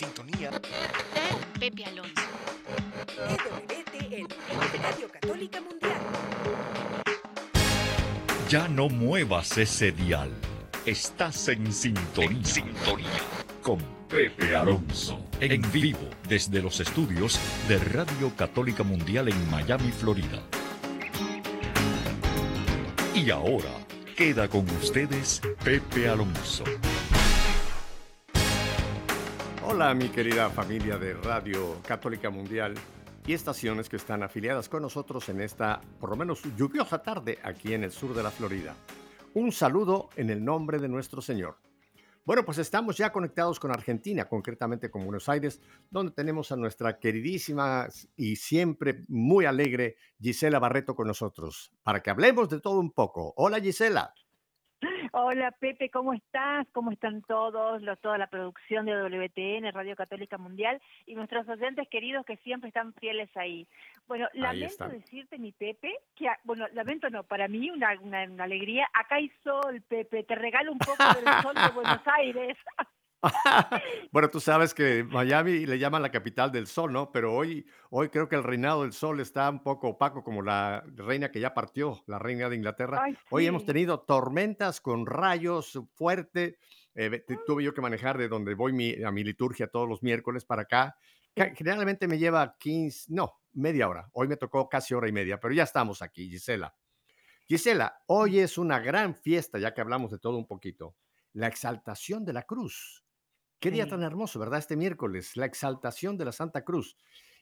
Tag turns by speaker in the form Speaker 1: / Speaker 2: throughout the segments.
Speaker 1: sintonía.
Speaker 2: Pepe Alonso.
Speaker 3: EWTN, Radio Católica Mundial.
Speaker 4: Ya no muevas ese dial. Estás en sintonía. sintonía. Con Pepe Alonso. En vivo desde los estudios de Radio Católica Mundial en Miami, Florida. Y ahora queda con ustedes Pepe Alonso.
Speaker 5: Hola mi querida familia de Radio Católica Mundial y estaciones que están afiliadas con nosotros en esta, por lo menos, lluviosa tarde aquí en el sur de la Florida. Un saludo en el nombre de nuestro Señor. Bueno, pues estamos ya conectados con Argentina, concretamente con Buenos Aires, donde tenemos a nuestra queridísima y siempre muy alegre Gisela Barreto con nosotros, para que hablemos de todo un poco. Hola Gisela.
Speaker 6: Hola Pepe, ¿cómo estás? ¿Cómo están todos? toda la producción de WTN, Radio Católica Mundial y nuestros oyentes queridos que siempre están fieles ahí. Bueno, lamento decirte, mi Pepe, que, bueno, lamento no, para mí una, una, una alegría. Acá hay sol, Pepe, te regalo un poco del sol de Buenos Aires.
Speaker 5: bueno, tú sabes que Miami le llaman la capital del sol, ¿no? Pero hoy, hoy creo que el reinado del sol está un poco opaco, como la reina que ya partió, la reina de Inglaterra. Hoy hemos tenido tormentas con rayos fuerte. Eh, tuve yo que manejar de donde voy a mi liturgia todos los miércoles para acá. Generalmente me lleva 15, no, media hora. Hoy me tocó casi hora y media, pero ya estamos aquí, Gisela. Gisela, hoy es una gran fiesta, ya que hablamos de todo un poquito. La exaltación de la cruz. Qué día tan hermoso, ¿verdad? Este miércoles, la exaltación de la Santa Cruz.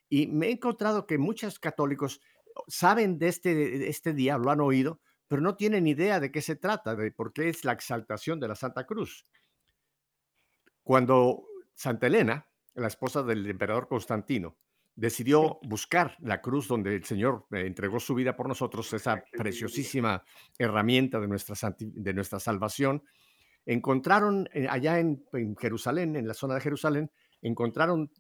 Speaker 5: Y me he encontrado que muchos católicos saben de este, este día, lo han oído, pero no tienen idea de qué se trata, de por qué es la exaltación de la Santa Cruz. Cuando Santa Elena, la esposa del emperador Constantino, decidió buscar la cruz donde el Señor eh, entregó su vida por nosotros, esa preciosísima herramienta de nuestra, de nuestra salvación, encontraron eh, allá en, Jerusalén, en la zona de Jerusalén, encontraron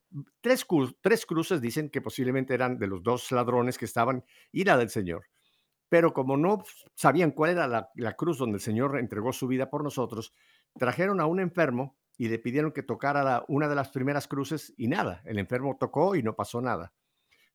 Speaker 5: tres, tres cruces, dicen que posiblemente eran de los dos ladrones que estaban, y la del Señor. Pero como no sabían cuál era la, cruz donde el Señor entregó su vida por nosotros, trajeron a un enfermo y le pidieron que tocara una de las primeras cruces y nada, el enfermo tocó y no pasó nada.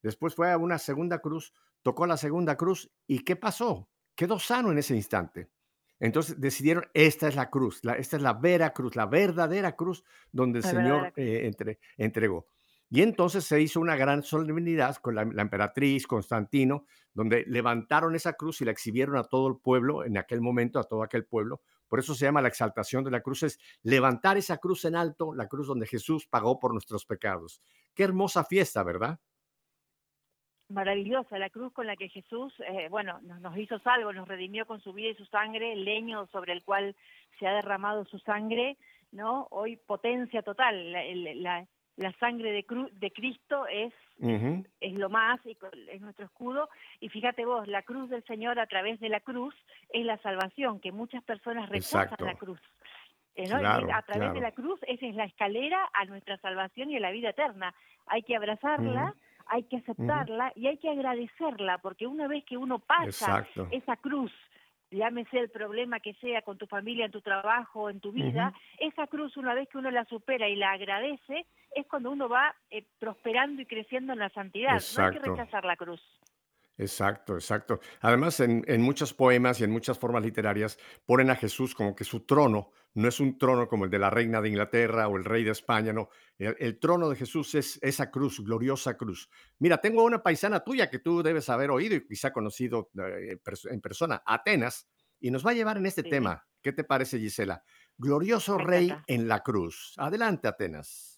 Speaker 5: Después fue a una segunda cruz, tocó la segunda cruz y ¿qué pasó? Quedó sano en ese instante. Entonces decidieron, esta es la cruz, esta es la vera cruz, la verdadera cruz donde el Señor eh, entregó. Y entonces se hizo una gran solemnidad con la, emperatriz Constantino, donde levantaron esa cruz y la exhibieron a todo el pueblo en aquel momento, a todo aquel pueblo. Por eso se llama la exaltación de la cruz, es levantar esa cruz en alto, la cruz donde Jesús pagó por nuestros pecados. Qué hermosa fiesta, ¿verdad?
Speaker 6: Maravillosa, la cruz con la que Jesús, eh, bueno, nos, hizo salvo, nos redimió con su vida y su sangre, el leño sobre el cual se ha derramado su sangre, ¿no? Hoy potencia total, la, la, sangre de, cruz de Cristo es, es lo más, es nuestro escudo, y fíjate vos, la cruz del Señor a través de la cruz es la salvación, que muchas personas rechazan la cruz. Eh, a través de la cruz, esa es la escalera a nuestra salvación y a la vida eterna. Hay que abrazarla, hay que aceptarla y hay que agradecerla, porque una vez que uno pasa esa cruz, llámese el problema que sea con tu familia, en tu trabajo, en tu vida, esa cruz una vez que uno la supera y la agradece, es cuando uno va eh, prosperando y creciendo en la santidad. No hay que rechazar la cruz.
Speaker 5: Exacto, exacto. Además, en, muchos poemas y en muchas formas literarias ponen a Jesús como que su trono no es un trono como el de la reina de Inglaterra o el rey de España, no. El, trono de Jesús es esa cruz, gloriosa cruz. Mira, tengo una paisana tuya que tú debes haber oído y quizá conocido eh, en persona, Atenas, y nos va a llevar en este tema. ¿Qué te parece, Gisela? Glorioso rey en la cruz. Adelante, Atenas.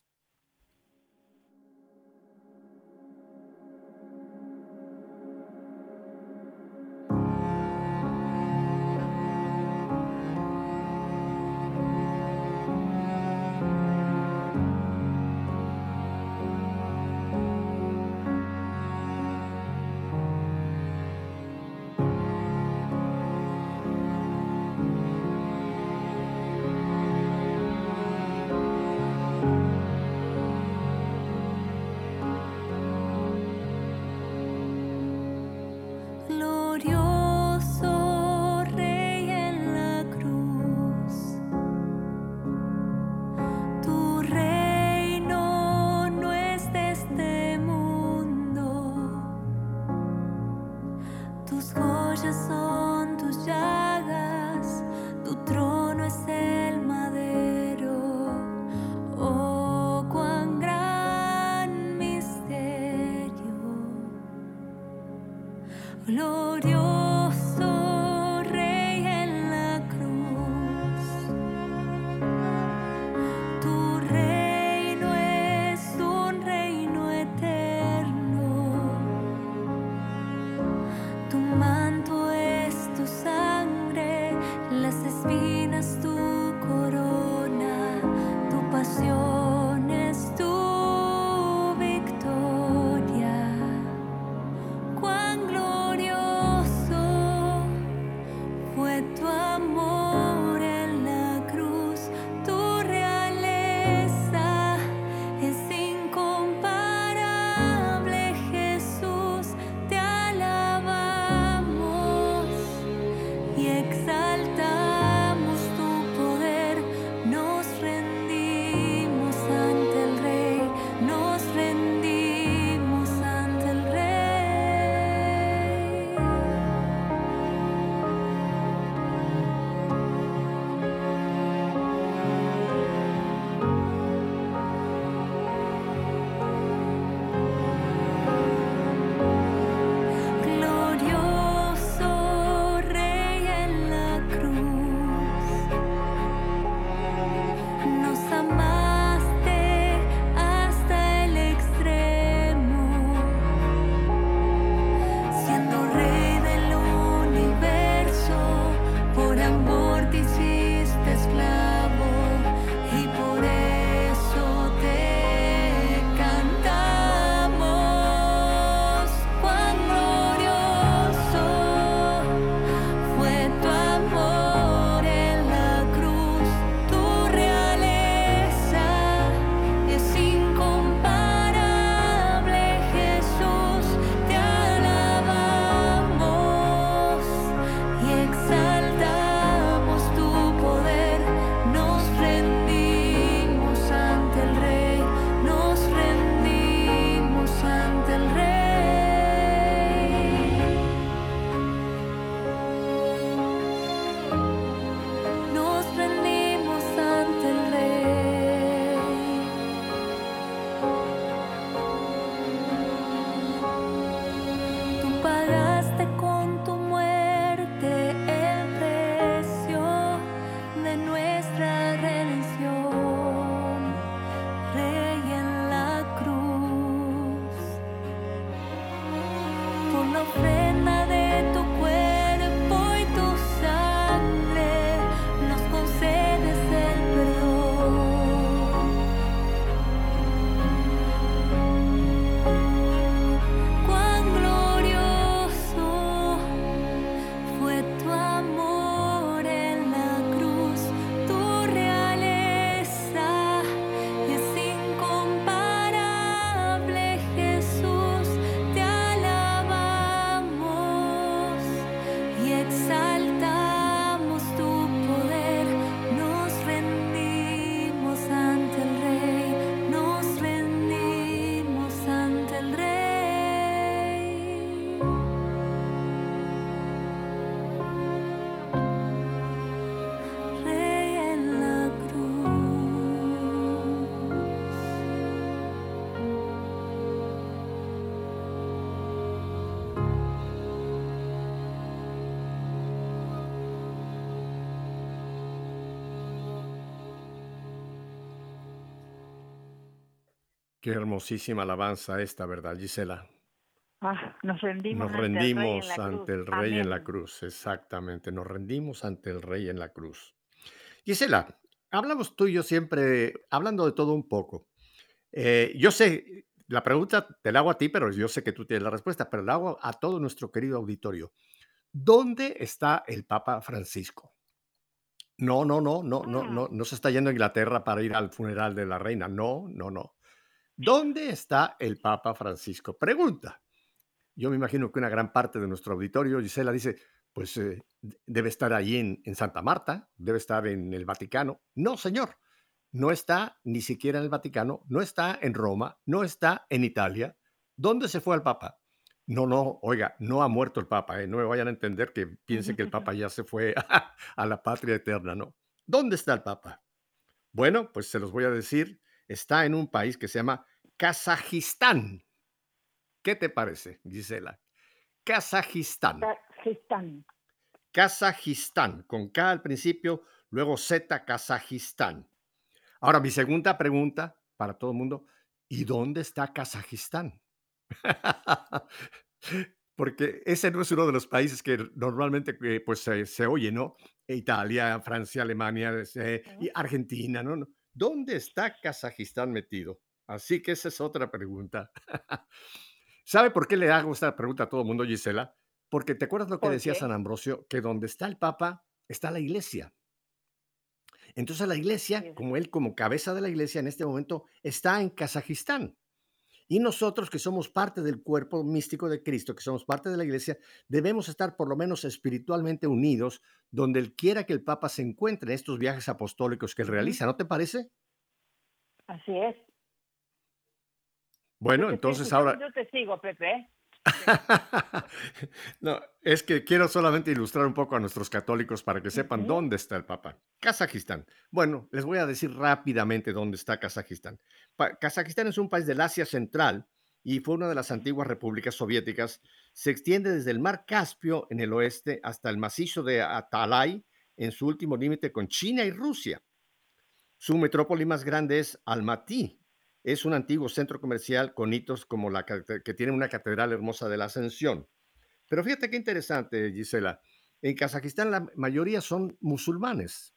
Speaker 5: Qué hermosísima alabanza esta, ¿verdad, Gisela?
Speaker 6: Ah, nos rendimos,
Speaker 5: Nos rendimos ante el Rey en la cruz, exactamente, nos rendimos ante el Rey en la cruz. Gisela, hablamos tú y yo siempre, hablando de todo un poco. Eh, yo sé, la pregunta te la hago a ti, pero yo sé que tú tienes la respuesta, pero la hago a todo nuestro querido auditorio. ¿Dónde está el Papa Francisco? No, no, no, no, no, no, mm. no se está yendo a Inglaterra para ir al funeral de la reina. No, no, no. ¿Dónde está el Papa Francisco? Pregunta. Yo me imagino que una gran parte de nuestro auditorio, Gisela, dice, pues eh, debe estar ahí en, Santa Marta, debe estar en el Vaticano. No, señor, no está ni siquiera en el Vaticano, no está en Roma, no está en Italia. ¿Dónde se fue el Papa? No, no, oiga, no ha muerto el Papa, ¿eh? no me vayan a entender que piense que el Papa ya se fue a, la patria eterna, ¿no? ¿Dónde está el Papa? Bueno, pues se los voy a decir, está en un país que se llama Kazajistán. ¿Qué te parece, Gisela? Kazajistán.
Speaker 6: Kazajistán.
Speaker 5: Kazajistán, con K al principio, luego Z, Kazajistán. Ahora, mi segunda pregunta para todo el mundo, ¿y dónde está Kazajistán? Porque ese no es uno de los países que normalmente eh, pues, se, oye, ¿no? Italia, Francia, Alemania, eh, y Argentina, ¿no? ¿Dónde está Kazajistán metido? Así que esa es otra pregunta. ¿Sabe por qué le hago esta pregunta a todo el mundo, Gisela? Porque te acuerdas lo que decía San Ambrosio, que donde está el Papa está la iglesia. Entonces la iglesia, como él como cabeza de la iglesia en este momento, está en Kazajistán. Y nosotros que somos parte del cuerpo místico de Cristo, que somos parte de la iglesia, debemos estar por lo menos espiritualmente unidos donde él quiera que el Papa se encuentre en estos viajes apostólicos que él realiza, ¿no te parece?
Speaker 6: Así es.
Speaker 5: Bueno, entonces ahora...
Speaker 6: Yo te sigo, Pepe.
Speaker 5: no, es que quiero solamente ilustrar un poco a nuestros católicos para que sepan dónde está el Papa. Kazajistán. Bueno, les voy a decir rápidamente dónde está Kazajistán. Kazajistán es un país del Asia Central y fue una de las antiguas repúblicas soviéticas. Se extiende desde el mar Caspio en el oeste hasta el macizo de Atalay en su último límite con China y Rusia. Su metrópoli más grande es Almaty, es un antiguo centro comercial con hitos como la que tiene una catedral hermosa de la Ascensión. Pero fíjate qué interesante, Gisela. En Kazajistán la mayoría son musulmanes.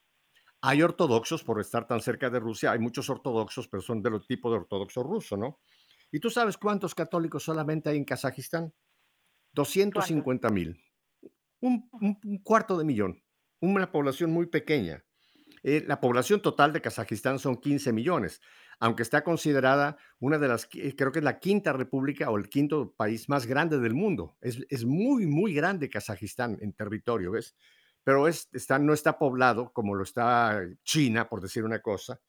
Speaker 5: Hay ortodoxos por estar tan cerca de Rusia, hay muchos ortodoxos, pero son del tipo de ortodoxo ruso, ¿no? ¿Y tú sabes cuántos católicos solamente hay en Kazajistán? 250 mil. Un, cuarto de millón. Una población muy pequeña. Eh, la población total de Kazajistán son 15 millones aunque está considerada una de las, creo que es la quinta república o el quinto país más grande del mundo. Es, muy, muy grande Kazajistán en territorio, ¿ves? Pero es, está, no está poblado como lo está China, por decir una cosa.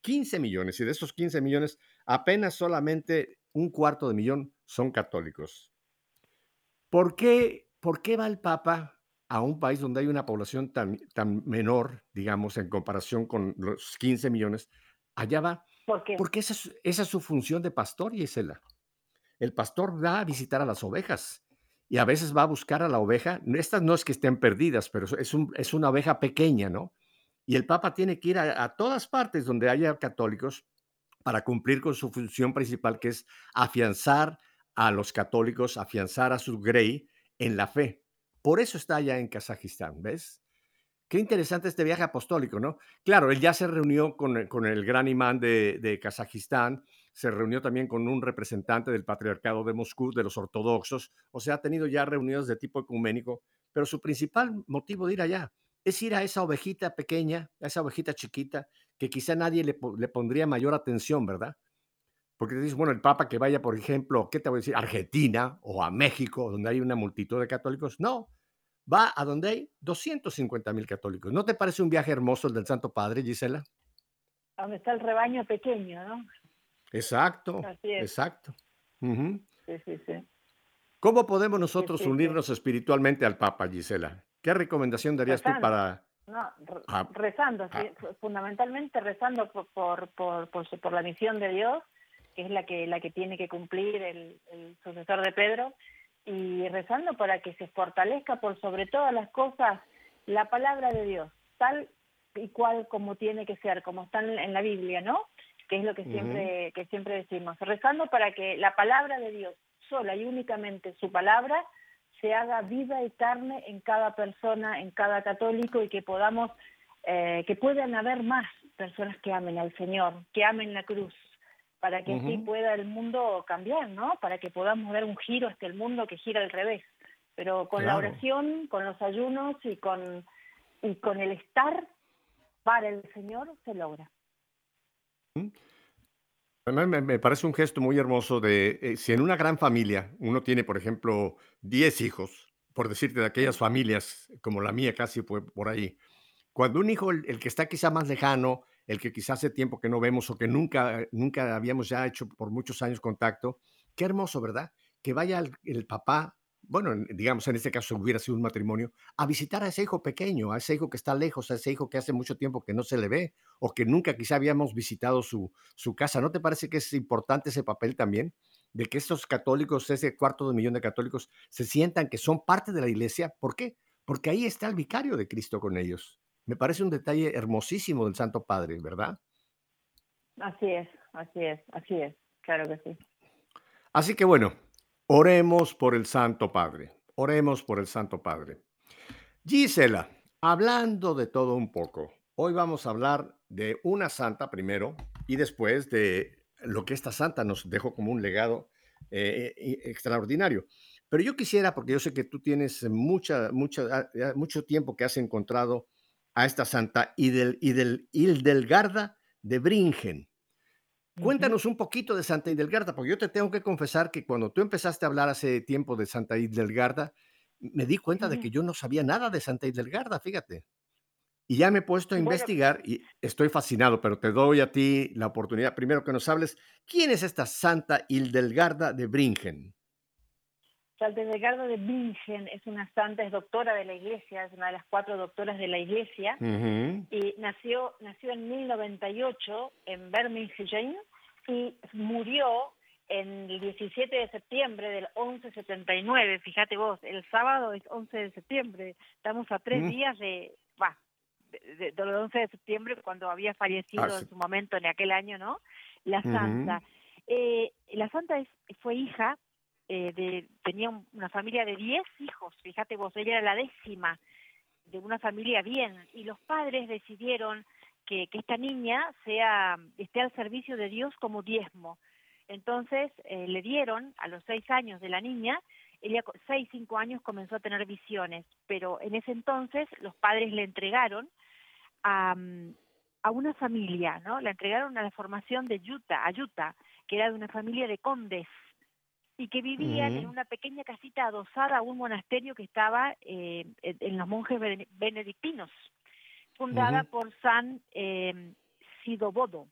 Speaker 5: 15 millones, y de esos 15 millones, apenas solamente un cuarto de millón son católicos. ¿Por qué, por qué va el Papa a un país donde hay una población tan, tan menor, digamos, en comparación con los 15 millones? Allá va porque esa es, su función de pastor, Gisela. El pastor va a visitar a las ovejas y a veces va a buscar a la oveja. Estas no es que estén perdidas, pero es, es una oveja pequeña, ¿no? Y el Papa tiene que ir a, a todas partes donde haya católicos para cumplir con su función principal, que es afianzar a los católicos, afianzar a su grey en la fe. Por eso está allá en Kazajistán, ¿ves? Qué interesante este viaje apostólico, ¿no? Claro, él ya se reunió con, el gran imán de, Kazajistán, se reunió también con un representante del patriarcado de Moscú, de los ortodoxos, o sea, ha tenido ya reuniones de tipo ecuménico, pero su principal motivo de ir allá es ir a esa ovejita pequeña, a esa ovejita chiquita, que quizá nadie le, le pondría mayor atención, ¿verdad? Porque te dices, bueno, el Papa que vaya, por ejemplo, ¿qué te voy a decir? Argentina o a México, donde hay una multitud de católicos. No, va a donde hay 250 mil católicos. ¿No te parece un viaje hermoso el del Santo Padre, Gisela?
Speaker 6: Donde está el rebaño pequeño, ¿no?
Speaker 5: Exacto, exacto.
Speaker 6: Sí, sí, sí.
Speaker 5: ¿Cómo podemos nosotros unirnos espiritualmente al Papa, Gisela? ¿Qué recomendación darías tú para...
Speaker 6: No, rezando, fundamentalmente rezando por, por, por, por, la misión de Dios, que es la que, la que tiene que cumplir el, el sucesor de Pedro, y rezando para que se fortalezca por sobre todas las cosas la palabra de Dios, tal y cual como tiene que ser, como está en la Biblia, ¿no? Que es lo que siempre, que siempre decimos. Rezando para que la palabra de Dios, sola y únicamente su palabra, se haga viva y carne en cada persona, en cada católico y que podamos, eh, que puedan haber más personas que amen al Señor, que amen la cruz, para que así pueda el mundo cambiar, ¿no? Para que podamos dar un giro hacia el mundo que gira al revés. Pero con la oración, con los ayunos y con, y con el estar para el Señor se logra.
Speaker 5: Me, me, parece un gesto muy hermoso de eh, si en una gran familia uno tiene, por ejemplo, 10 hijos, por decirte de aquellas familias como la mía casi fue por ahí, cuando un hijo, el que está quizá más lejano, el que quizás hace tiempo que no vemos o que nunca, nunca habíamos ya hecho por muchos años contacto. Qué hermoso, ¿verdad? que vaya el, el papá bueno, digamos, en este caso hubiera sido un matrimonio, a visitar a ese hijo pequeño, a ese hijo que está lejos, a ese hijo que hace mucho tiempo que no se le ve o que nunca quizá habíamos visitado su, su casa. ¿No te parece que es importante ese papel también? De que estos católicos, ese cuarto de millón de católicos, se sientan que son parte de la iglesia. ¿Por qué? Porque ahí está el vicario de Cristo con ellos. Me parece un detalle hermosísimo del Santo Padre, ¿verdad?
Speaker 6: Así es, así es, así es, claro que sí.
Speaker 5: Así que bueno, Oremos por el Santo Padre. Oremos por el Santo Padre. Gisela, hablando de todo un poco, hoy vamos a hablar de una santa primero y después de lo que esta santa nos dejó como un legado eh, extraordinario. Pero yo quisiera, porque yo sé que tú tienes mucha, mucha, ah, mucho tiempo que has encontrado a esta santa y del, y del Hildelgarda de Bringen. Cuéntanos un poquito de Santa Hildegarda, porque yo te tengo que confesar que cuando tú empezaste a hablar hace tiempo de Santa Hildegarda, me di cuenta de que yo no sabía nada de Santa Hildegarda, fíjate. Y ya me he puesto a investigar y estoy fascinado, pero te doy a ti la oportunidad primero que nos hables. ¿Quién es esta Santa Hildegarda de Bringen?
Speaker 6: Santa Hildegarda de Bingen es una santa, es doctora de la iglesia, es una de las cuatro doctoras de la iglesia, y nació, nació en 1098 en Birmingham y murió en el 17 de septiembre del 1179. Fíjate vos, el sábado es 11 de septiembre, estamos a tres días de, de, del 11 de septiembre cuando había fallecido ah, en su momento en aquel año, ¿no? La santa. eh, la santa es, fue hija eh, de, tenía una familia de 10 hijos, fíjate vos, ella era la décima de una familia bien, y los padres decidieron que, esta niña sea esté al servicio de Dios como diezmo. Entonces eh, le dieron a los seis años de la niña, ella seis, cinco años comenzó a tener visiones, pero en ese entonces los padres le entregaron a, a una familia, ¿no? La entregaron a la formación de Utah, a Utah, que era de una familia de condes y que vivían en una pequeña casita adosada a un monasterio que estaba eh, en los monjes benedictinos fundada por San eh, Sidobodo.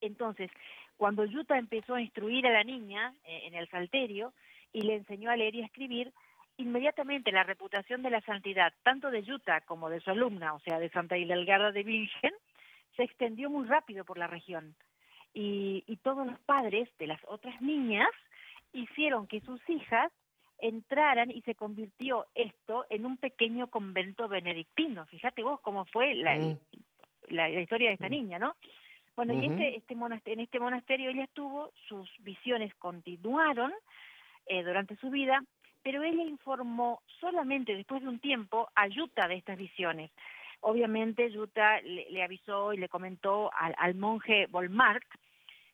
Speaker 6: Entonces, cuando Yuta empezó a instruir a la niña eh, en el salterio y le enseñó a leer y a escribir, inmediatamente la reputación de la santidad, tanto de Yuta como de su alumna, o sea, de Santa Hildegarda de Virgen, se extendió muy rápido por la región. Y, y todos los padres de las otras niñas hicieron que sus hijas entraran y se convirtió esto en un pequeño convento benedictino. Fíjate vos cómo fue la, mm. la, historia de esta mm. niña, ¿no? Bueno, y este, este monasterio, en este monasterio ella estuvo, sus visiones continuaron eh, durante su vida, pero ella informó solamente después de un tiempo a Yuta de estas visiones. Obviamente Yuta le, avisó y le comentó al, al monje Volmark,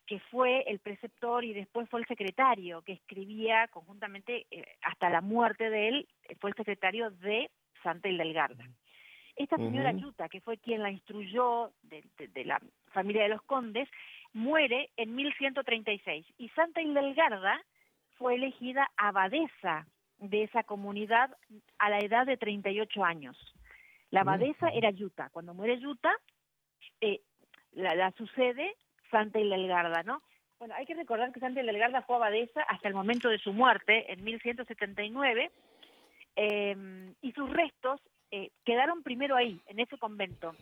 Speaker 6: que fue el preceptor y después fue el secretario que escribía conjuntamente eh, hasta la muerte de él, eh, fue el secretario de Santa Hildegarda. Esta señora Yuta, que fue quien la instruyó de, la familia de los condes, muere en 1136 y Santa Hildegarda fue elegida abadesa de esa comunidad a la edad de 38 años. La abadesa era Yuta. Cuando muere Yuta, eh, la, la, sucede Santa Hildegarda, ¿no? Bueno, hay que recordar que Santa Hildegarda fue abadesa hasta el momento de su muerte, en 1179, em, y sus restos eh, quedaron primero ahí, en ese convento.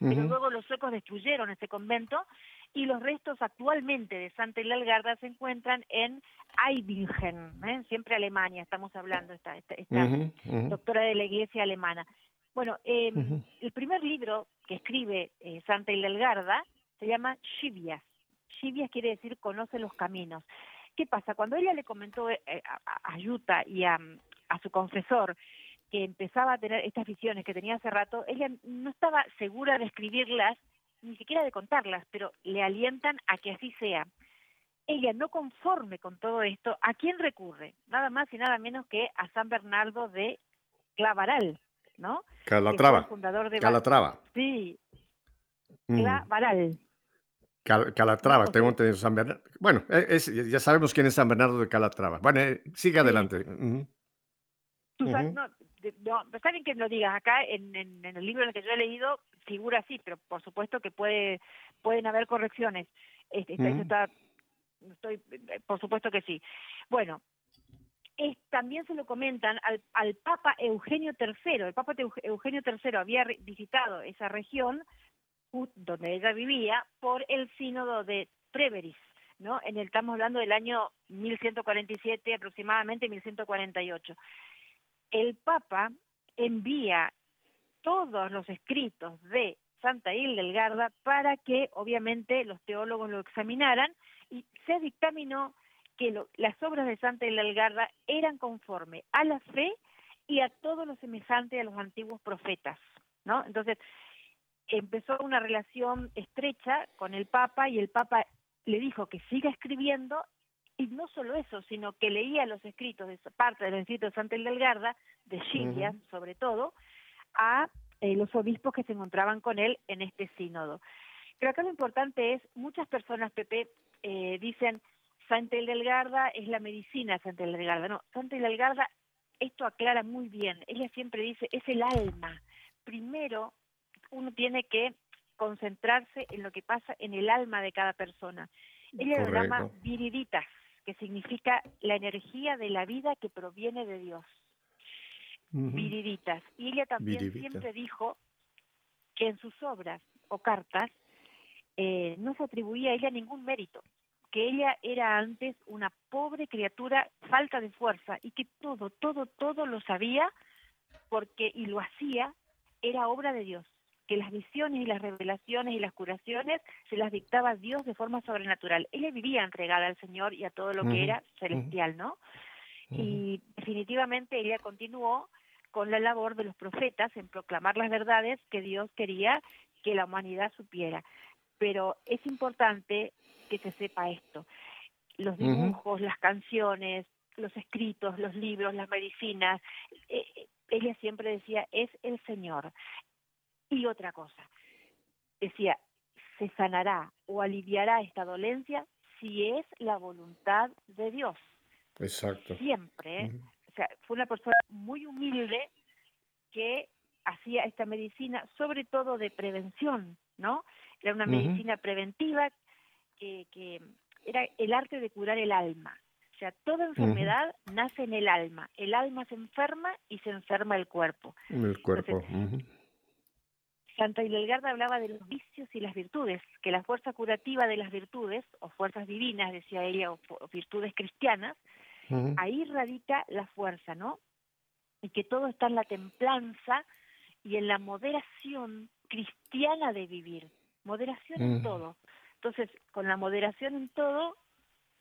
Speaker 6: Pero luego los suecos destruyeron ese convento y los restos actualmente de Santa Hildegarda se encuentran en Eibingen, ¿eh? siempre Alemania, estamos hablando, esta, esta, doctora de la iglesia alemana. Bueno, em, el primer libro que escribe eh, Santa Hildegarda se llama Shivias. Shivias quiere decir conoce los caminos. ¿Qué pasa? Cuando ella le comentó eh, a, Yuta y a, su confesor que empezaba a tener estas visiones que tenía hace rato, ella no estaba segura de escribirlas, ni siquiera de contarlas, pero le alientan a que así sea. Ella, no conforme con todo esto, ¿a quién recurre? Nada más y nada menos que a San Bernardo de Clavaral, ¿no?
Speaker 5: Calatrava. fundador de Calatrava.
Speaker 6: Sí, Clavaral.
Speaker 5: Calatrava, tengo entendido San Bernardo. Bueno, e, ya sabemos quién es San Bernardo de Calatrava. Bueno, eh, sigue adelante.
Speaker 6: Tú sabes, no, está bien que lo digas. Acá en, el libro en el que yo he leído figura así, pero por supuesto que puede pueden haber correcciones. Este, está Estoy, eh, por supuesto que sí. Bueno, también se lo comentan al, al, Papa Eugenio III. El Papa Eugenio III había visitado esa región donde ella vivía por el sínodo de Treveris, ¿no? En el, estamos hablando del año 1147, aproximadamente 1148. El Papa envía todos los escritos de Santa Hildegarda para que obviamente los teólogos lo examinaran y se dictaminó que las obras de Santa Hildegarda eran conforme a la fe y a todo lo semejante a los antiguos profetas, ¿no? Entonces, empezó una relación estrecha con el Papa y el Papa le dijo que siga escribiendo y no solo eso, sino que leía los escritos, de parte de los escritos de Santa Hildegarda, de Gilia sobre todo, a eh, los obispos que se encontraban con él en este sínodo. Pero acá lo importante es, muchas personas, Pepe, eh, dicen, Santa Hildegarda es la medicina, Santa Hildegarda. No, Santa Hildegarda, esto aclara muy bien. Ella siempre dice, es el alma. Primero, uno tiene que concentrarse en lo que pasa en el alma de cada persona. Ella lo llama viriditas, que significa la energía de la vida que proviene de Dios. Viriditas. Y ella también siempre dijo que en sus obras o cartas eh, no se atribuía a ella ningún mérito, que ella era antes una pobre criatura falta de fuerza y que todo, todo, todo lo sabía porque y lo hacía era obra de Dios, que las visiones y las revelaciones y las curaciones se las dictaba Dios de forma sobrenatural. Ella vivía entregada al Señor y a todo lo que era celestial, ¿no? Y definitivamente ella continuó con la labor de los profetas en proclamar las verdades que Dios quería que la humanidad supiera. Pero es importante que se sepa esto. Los dibujos, las canciones, los escritos, los libros, las medicinas, eh, eh, ella siempre decía, es el Señor. Y otra cosa, decía, se sanará o aliviará esta dolencia si es la voluntad de Dios.
Speaker 5: Exacto.
Speaker 6: Siempre, ¿eh? o sea, fue una persona muy humilde que hacía esta medicina, sobre todo de prevención, ¿no? Era una medicina preventiva que, que, era el arte de curar el alma. O sea, toda enfermedad nace en el alma. El alma se enferma y se enferma el cuerpo.
Speaker 5: El cuerpo.
Speaker 6: Santa Hildegarda hablaba de los vicios y las virtudes, que la fuerza curativa de las virtudes, o fuerzas divinas, decía ella, o virtudes cristianas, Ahí radica la fuerza, ¿no? Y que todo está en la templanza y en la moderación cristiana de vivir. Moderación en todo. Entonces, con la moderación en todo,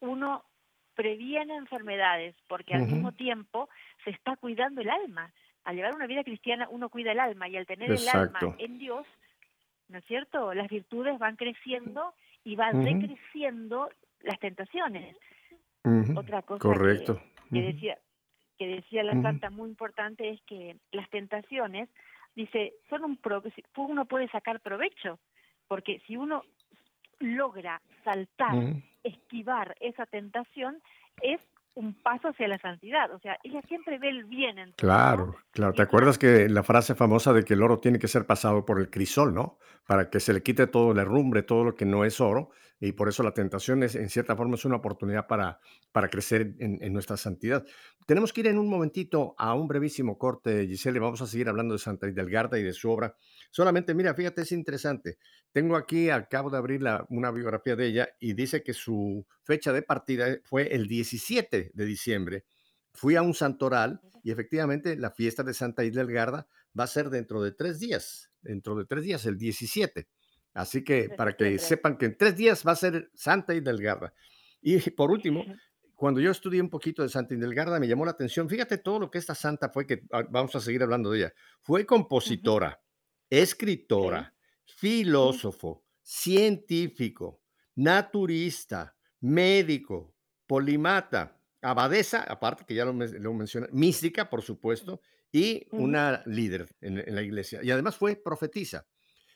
Speaker 6: uno previene enfermedades, porque al mismo tiempo se está cuidando el alma. Al llevar una vida cristiana, uno cuida el alma, y al tener el alma en Dios, ¿no es cierto? Las virtudes van creciendo y van decreciendo las tentaciones. Otra cosa
Speaker 5: Correcto.
Speaker 6: Que, decía que decía la santa muy importante es que las tentaciones dice son un pro, uno puede sacar provecho porque si uno logra saltar, esquivar esa tentación es un paso hacia la santidad. O sea, ella siempre ve el bien en todo.
Speaker 5: Claro, claro. ¿Te acuerdas que la frase famosa de que el oro tiene que ser pasado por el crisol, ¿no? Para que se le quite todo el herrumbre, todo lo que no es oro. Y por eso la tentación es, en cierta forma, es una oportunidad para, para crecer en, nuestra santidad. Tenemos que ir en un momentito a un brevísimo corte, Giselle. Vamos a seguir hablando de Santa Hidelgarda y de su obra. Solamente, mira, fíjate, es interesante. Tengo aquí, acabo de abrir una biografía de ella y dice que su fecha de partida fue el 17 de diciembre. Fui a un santoral y efectivamente la fiesta de Santa Hildegarda va a ser dentro de tres días, dentro de tres días, el 17. Así que para que sepan que en tres días va a ser Santa Hildegarda. Y por último, cuando yo estudié un poquito de Santa Hildegarda, me llamó la atención. Fíjate todo lo que esta santa fue, que ah, vamos a seguir hablando de ella. Fue compositora, escritora, filósofo, científico, naturista, médico, polimata, abadesa, aparte que ya lo, lo mencioné, mística, por supuesto, y una líder en, la iglesia. Y además fue profetisa.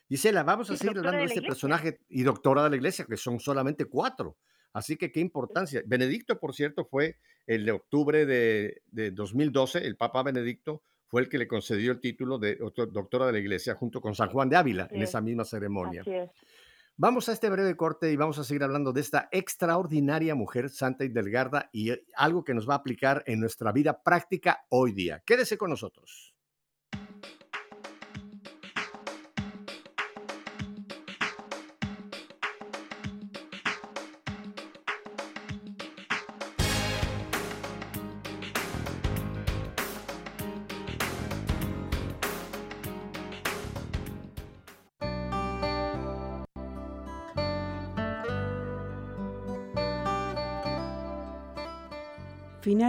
Speaker 5: Gisela, vamos a seguir hablando de este personaje y doctora de la iglesia, que son solamente cuatro. Así que qué importancia. Benedicto, por cierto, fue el de octubre de, de 2012, el Papa Benedicto fue el que le concedió el título de doctora de la iglesia junto con San Juan de Ávila en esa misma ceremonia. Vamos a este breve corte y vamos a seguir hablando de esta extraordinaria mujer santa y delgada y eh, algo que nos va a aplicar en nuestra vida práctica hoy día. Quédese con nosotros.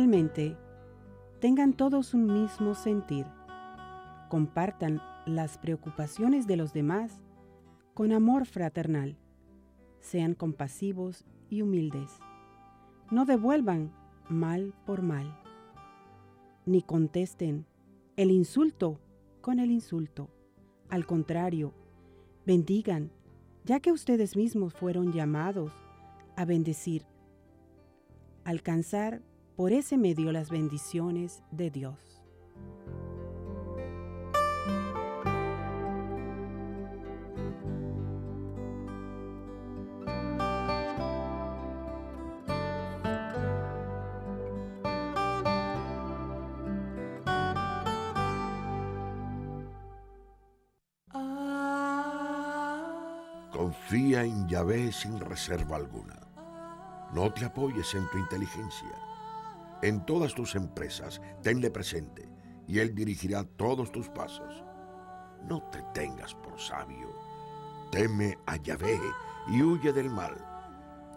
Speaker 1: Finalmente, tengan todos un mismo sentir. Compartan las preocupaciones de los demás con amor fraternal. Sean compasivos y humildes. No devuelvan mal por mal. Ni contesten el insulto con el insulto. Al contrario, bendigan, ya que ustedes mismos fueron llamados a bendecir. Alcanzar por ese medio las bendiciones de Dios.
Speaker 7: Confía en Yahvé sin reserva alguna. No te apoyes en tu inteligencia en todas tus empresas, tenle presente y Él dirigirá todos tus pasos. No te tengas por sabio. Teme a Yahvé y huye del mal.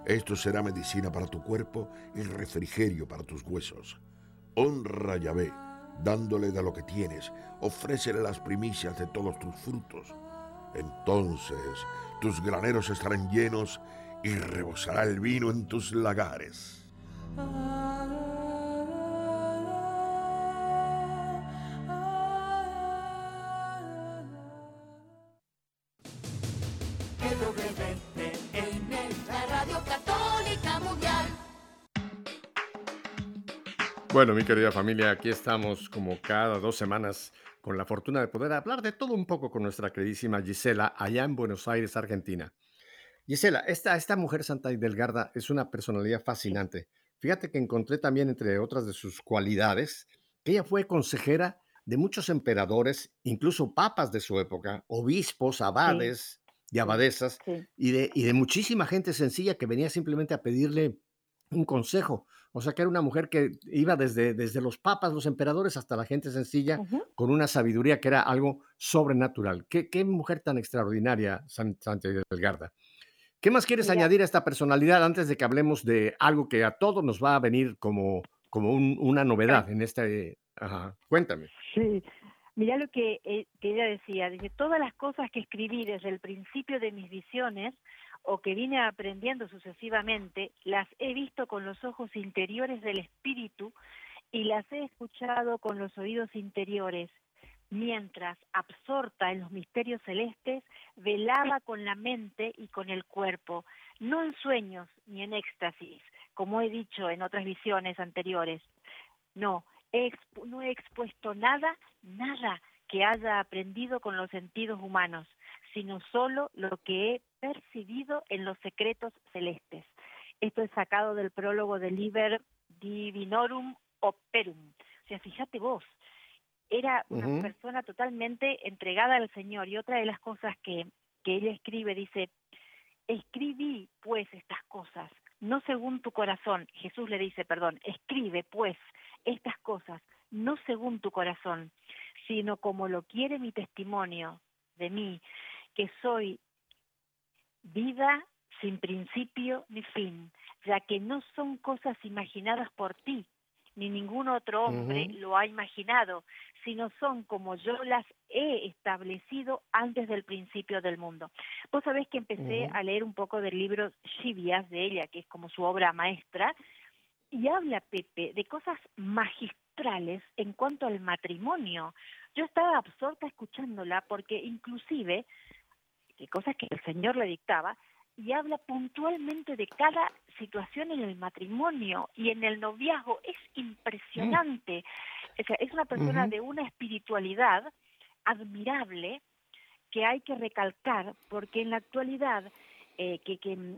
Speaker 7: Esto será medicina para tu cuerpo y refrigerio para tus huesos. Honra a Yahvé, dándole de lo que tienes. Ofrécele las primicias de todos tus frutos. Entonces tus graneros estarán llenos y rebosará el vino en tus lagares.
Speaker 5: Bueno, mi querida familia, aquí estamos como cada dos semanas con la fortuna de poder hablar de todo un poco con nuestra queridísima Gisela allá en Buenos Aires, Argentina. Gisela, esta, esta mujer santa y delgada es una personalidad fascinante. Fíjate que encontré también, entre otras de sus cualidades, que ella fue consejera de muchos emperadores, incluso papas de su época, obispos, abades y abadesas, y, de, y de muchísima gente sencilla que venía simplemente a pedirle un consejo. O sea, que era una mujer que iba desde, desde los papas, los emperadores, hasta la gente sencilla, con una sabiduría que era algo sobrenatural. ¿Qué, qué mujer tan extraordinaria, Santa Delgarda? ¿Qué más quieres añadir a esta personalidad antes de que hablemos de algo que a todos nos va a venir como, como una novedad en este... Cuéntame.
Speaker 6: Sí, mira lo que, eh, que ella decía, dice, todas las cosas que escribí desde el principio de mis visiones o que vine aprendiendo sucesivamente, las he visto con los ojos interiores del espíritu y las he escuchado con los oídos interiores, mientras, absorta en los misterios celestes, velaba con la mente y con el cuerpo, no en sueños ni en éxtasis, como he dicho en otras visiones anteriores. No, no he expuesto nada, nada que haya aprendido con los sentidos humanos sino solo lo que he percibido en los secretos celestes. Esto es sacado del prólogo del Liber Divinorum Operum. O sea, fíjate vos, era una persona totalmente entregada al Señor. Y otra de las cosas que, que ella escribe dice, escribí pues estas cosas, no según tu corazón. Jesús le dice, perdón, escribe pues estas cosas, no según tu corazón, sino como lo quiere mi testimonio de mí, que soy vida sin principio ni fin, ya que no son cosas imaginadas por ti, ni ningún otro hombre lo ha imaginado, sino son como yo las he establecido antes del principio del mundo. Vos sabés que empecé a leer un poco del libro Shivias de ella, que es como su obra maestra, y habla Pepe de cosas magistrales en cuanto al matrimonio. Yo estaba absorta escuchándola porque inclusive cosas que el Señor le dictaba, y habla puntualmente de cada situación en el matrimonio y en el noviazgo. Es impresionante. es una persona de una espiritualidad admirable que hay que recalcar porque en la actualidad eh, que, que mm,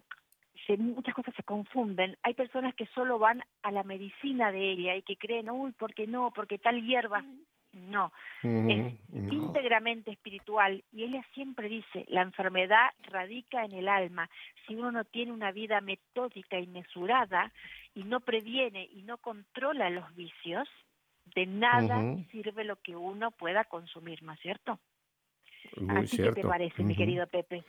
Speaker 6: se, muchas cosas se confunden. Hay personas que solo van a la medicina de ella y que creen, uy, ¿por qué no? Porque tal hierba. No, es íntegramente espiritual y ella siempre dice, la enfermedad radica en el alma. Si uno no tiene una vida metódica y mesurada y no previene y no controla los vicios, de nada sirve lo que uno pueda consumir, ¿no es cierto?
Speaker 5: Muy
Speaker 6: Así
Speaker 5: cierto.
Speaker 6: que te parece, mi querido Pepe.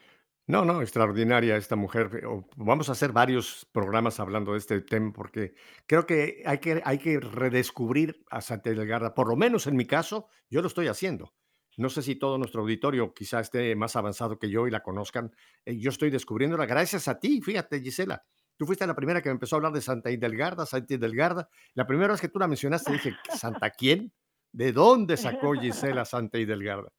Speaker 5: No, no, extraordinaria esta mujer. Vamos a hacer varios programas hablando de este tema porque creo que hay que, hay que redescubrir a Santa Delgarda. Por lo menos en mi caso, yo lo estoy haciendo. No sé si todo nuestro auditorio quizá esté más avanzado que yo y la conozcan. Eh, Yo estoy descubriéndola gracias a ti. Fíjate, Gisela. Tú fuiste la primera que me empezó a hablar de Santa Hidelgarda, Santa Hidelgarda. La primera vez que tú la mencionaste dije, ¿Santa quién? ¿De dónde sacó Gisela Santa Hidelgarda?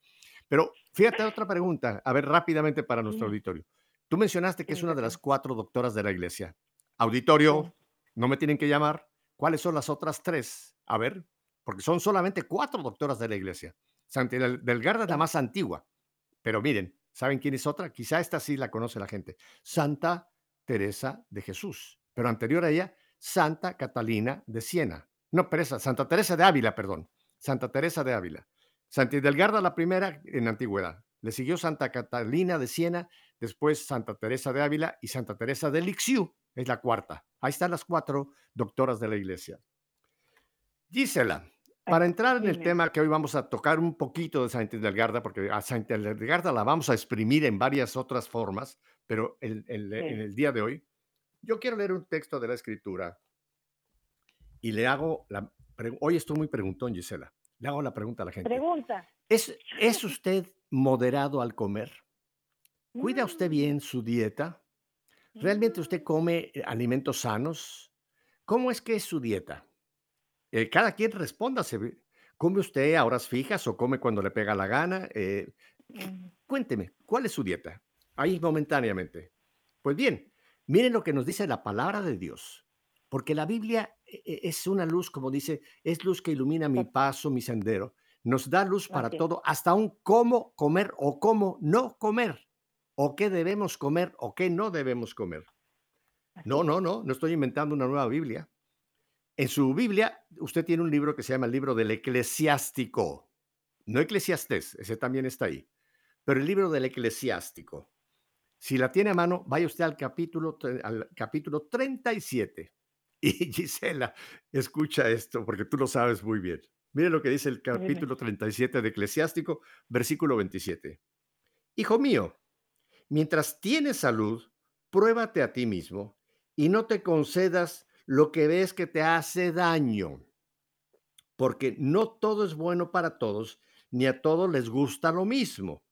Speaker 5: Pero fíjate otra pregunta, a ver rápidamente para nuestro auditorio. Tú mencionaste que es una de las cuatro doctoras de la iglesia. Auditorio, no me tienen que llamar. ¿Cuáles son las otras tres? A ver, porque son solamente cuatro doctoras de la iglesia. Santa Del- Delgarda es la más antigua. Pero miren, ¿saben quién es otra? Quizá esta sí la conoce la gente. Santa Teresa de Jesús. Pero anterior a ella, Santa Catalina de Siena. No, Teresa, Santa Teresa de Ávila, perdón. Santa Teresa de Ávila. Santa Hidelgarda la primera en antigüedad. Le siguió Santa Catalina de Siena, después Santa Teresa de Ávila y Santa Teresa de Lisieux es la cuarta. Ahí están las cuatro doctoras de la iglesia. Gisela, para entrar en el tema que hoy vamos a tocar un poquito de Santa Hidelgarda, porque a Santa Hidelgarda la vamos a exprimir en varias otras formas, pero
Speaker 6: Sí.
Speaker 5: en el día de hoy, yo quiero leer un texto de la escritura y le hago la... Hoy estoy muy preguntón, Gisela. Le hago la pregunta a la gente.
Speaker 6: Pregunta.
Speaker 5: ¿Es, ¿Es usted moderado al comer? ¿Cuida usted
Speaker 6: Mm,
Speaker 5: bien su dieta? ¿Realmente usted
Speaker 6: mm.
Speaker 5: come alimentos sanos? ¿Cómo es que es su dieta? Eh, cada quien respóndase. ¿Come usted a horas fijas o come cuando le pega la gana? Eh,
Speaker 6: Mm,
Speaker 5: cuénteme, ¿cuál es su dieta? Ahí momentáneamente. Pues bien, miren lo que nos dice la palabra de Dios. Porque la Biblia es una luz, como dice, es luz que ilumina mi paso, mi sendero. Nos da luz para todo, hasta un cómo comer o cómo no comer. O qué debemos comer o qué no debemos comer. No, no, no, no estoy inventando una nueva Biblia. En su Biblia, usted tiene un libro que se llama el libro del eclesiástico. No eclesiastés, ese también está ahí. Pero el libro del eclesiástico. Si la tiene a mano, vaya usted al capítulo, al capítulo 37. Y Gisela, escucha esto porque tú lo sabes muy bien. Mire lo que dice el capítulo 37 de Eclesiástico, versículo 27. Hijo mío, mientras tienes salud, pruébate a ti mismo y no te concedas lo que ves que te hace daño, porque no todo es bueno para todos, ni a todos les gusta lo mismo.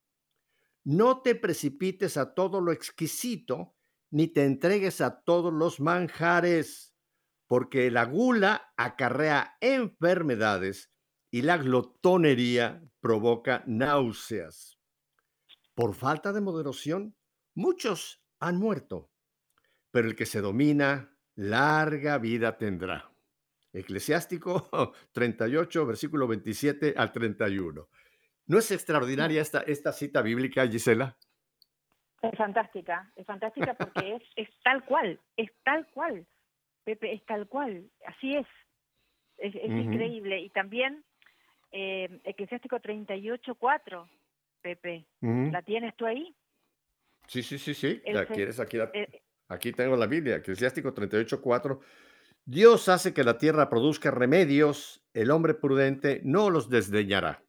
Speaker 5: No te precipites a todo lo exquisito, ni te entregues a todos los manjares, porque la gula acarrea enfermedades y la glotonería provoca náuseas. Por falta de moderación, muchos han muerto, pero el que se domina, larga vida tendrá. Eclesiástico 38, versículo 27 al 31. ¿No es extraordinaria esta, esta cita bíblica, Gisela?
Speaker 6: Es fantástica, es fantástica porque es, es tal cual, es tal cual, Pepe, es tal cual, así es, es, increíble. Y también eh, Eclesiástico 38.4, Pepe,
Speaker 5: Ujú.
Speaker 6: ¿la tienes tú ahí?
Speaker 5: Sí, sí, sí, sí.
Speaker 6: El
Speaker 5: ¿La quieres? Aquí, la-
Speaker 6: Eh,
Speaker 5: aquí tengo la Biblia, Eclesiástico 38, 4. Dios hace que la tierra produzca remedios, el hombre prudente no los desdeñará.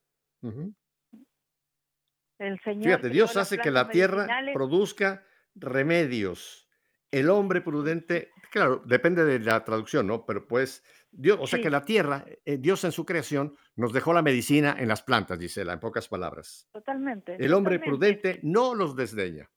Speaker 6: El Señor
Speaker 5: Fíjate, Dios hace que la tierra
Speaker 6: medicinales.
Speaker 5: produzca remedios. El hombre prudente, claro, depende de la traducción, ¿no? Pero pues, Dios, o sea
Speaker 6: Sí.
Speaker 5: que la tierra, eh, Dios en su creación, nos dejó la medicina en las plantas, Gisela, en pocas palabras.
Speaker 6: Totalmente.
Speaker 5: El hombre
Speaker 6: totalmente.
Speaker 5: prudente no los desdeña.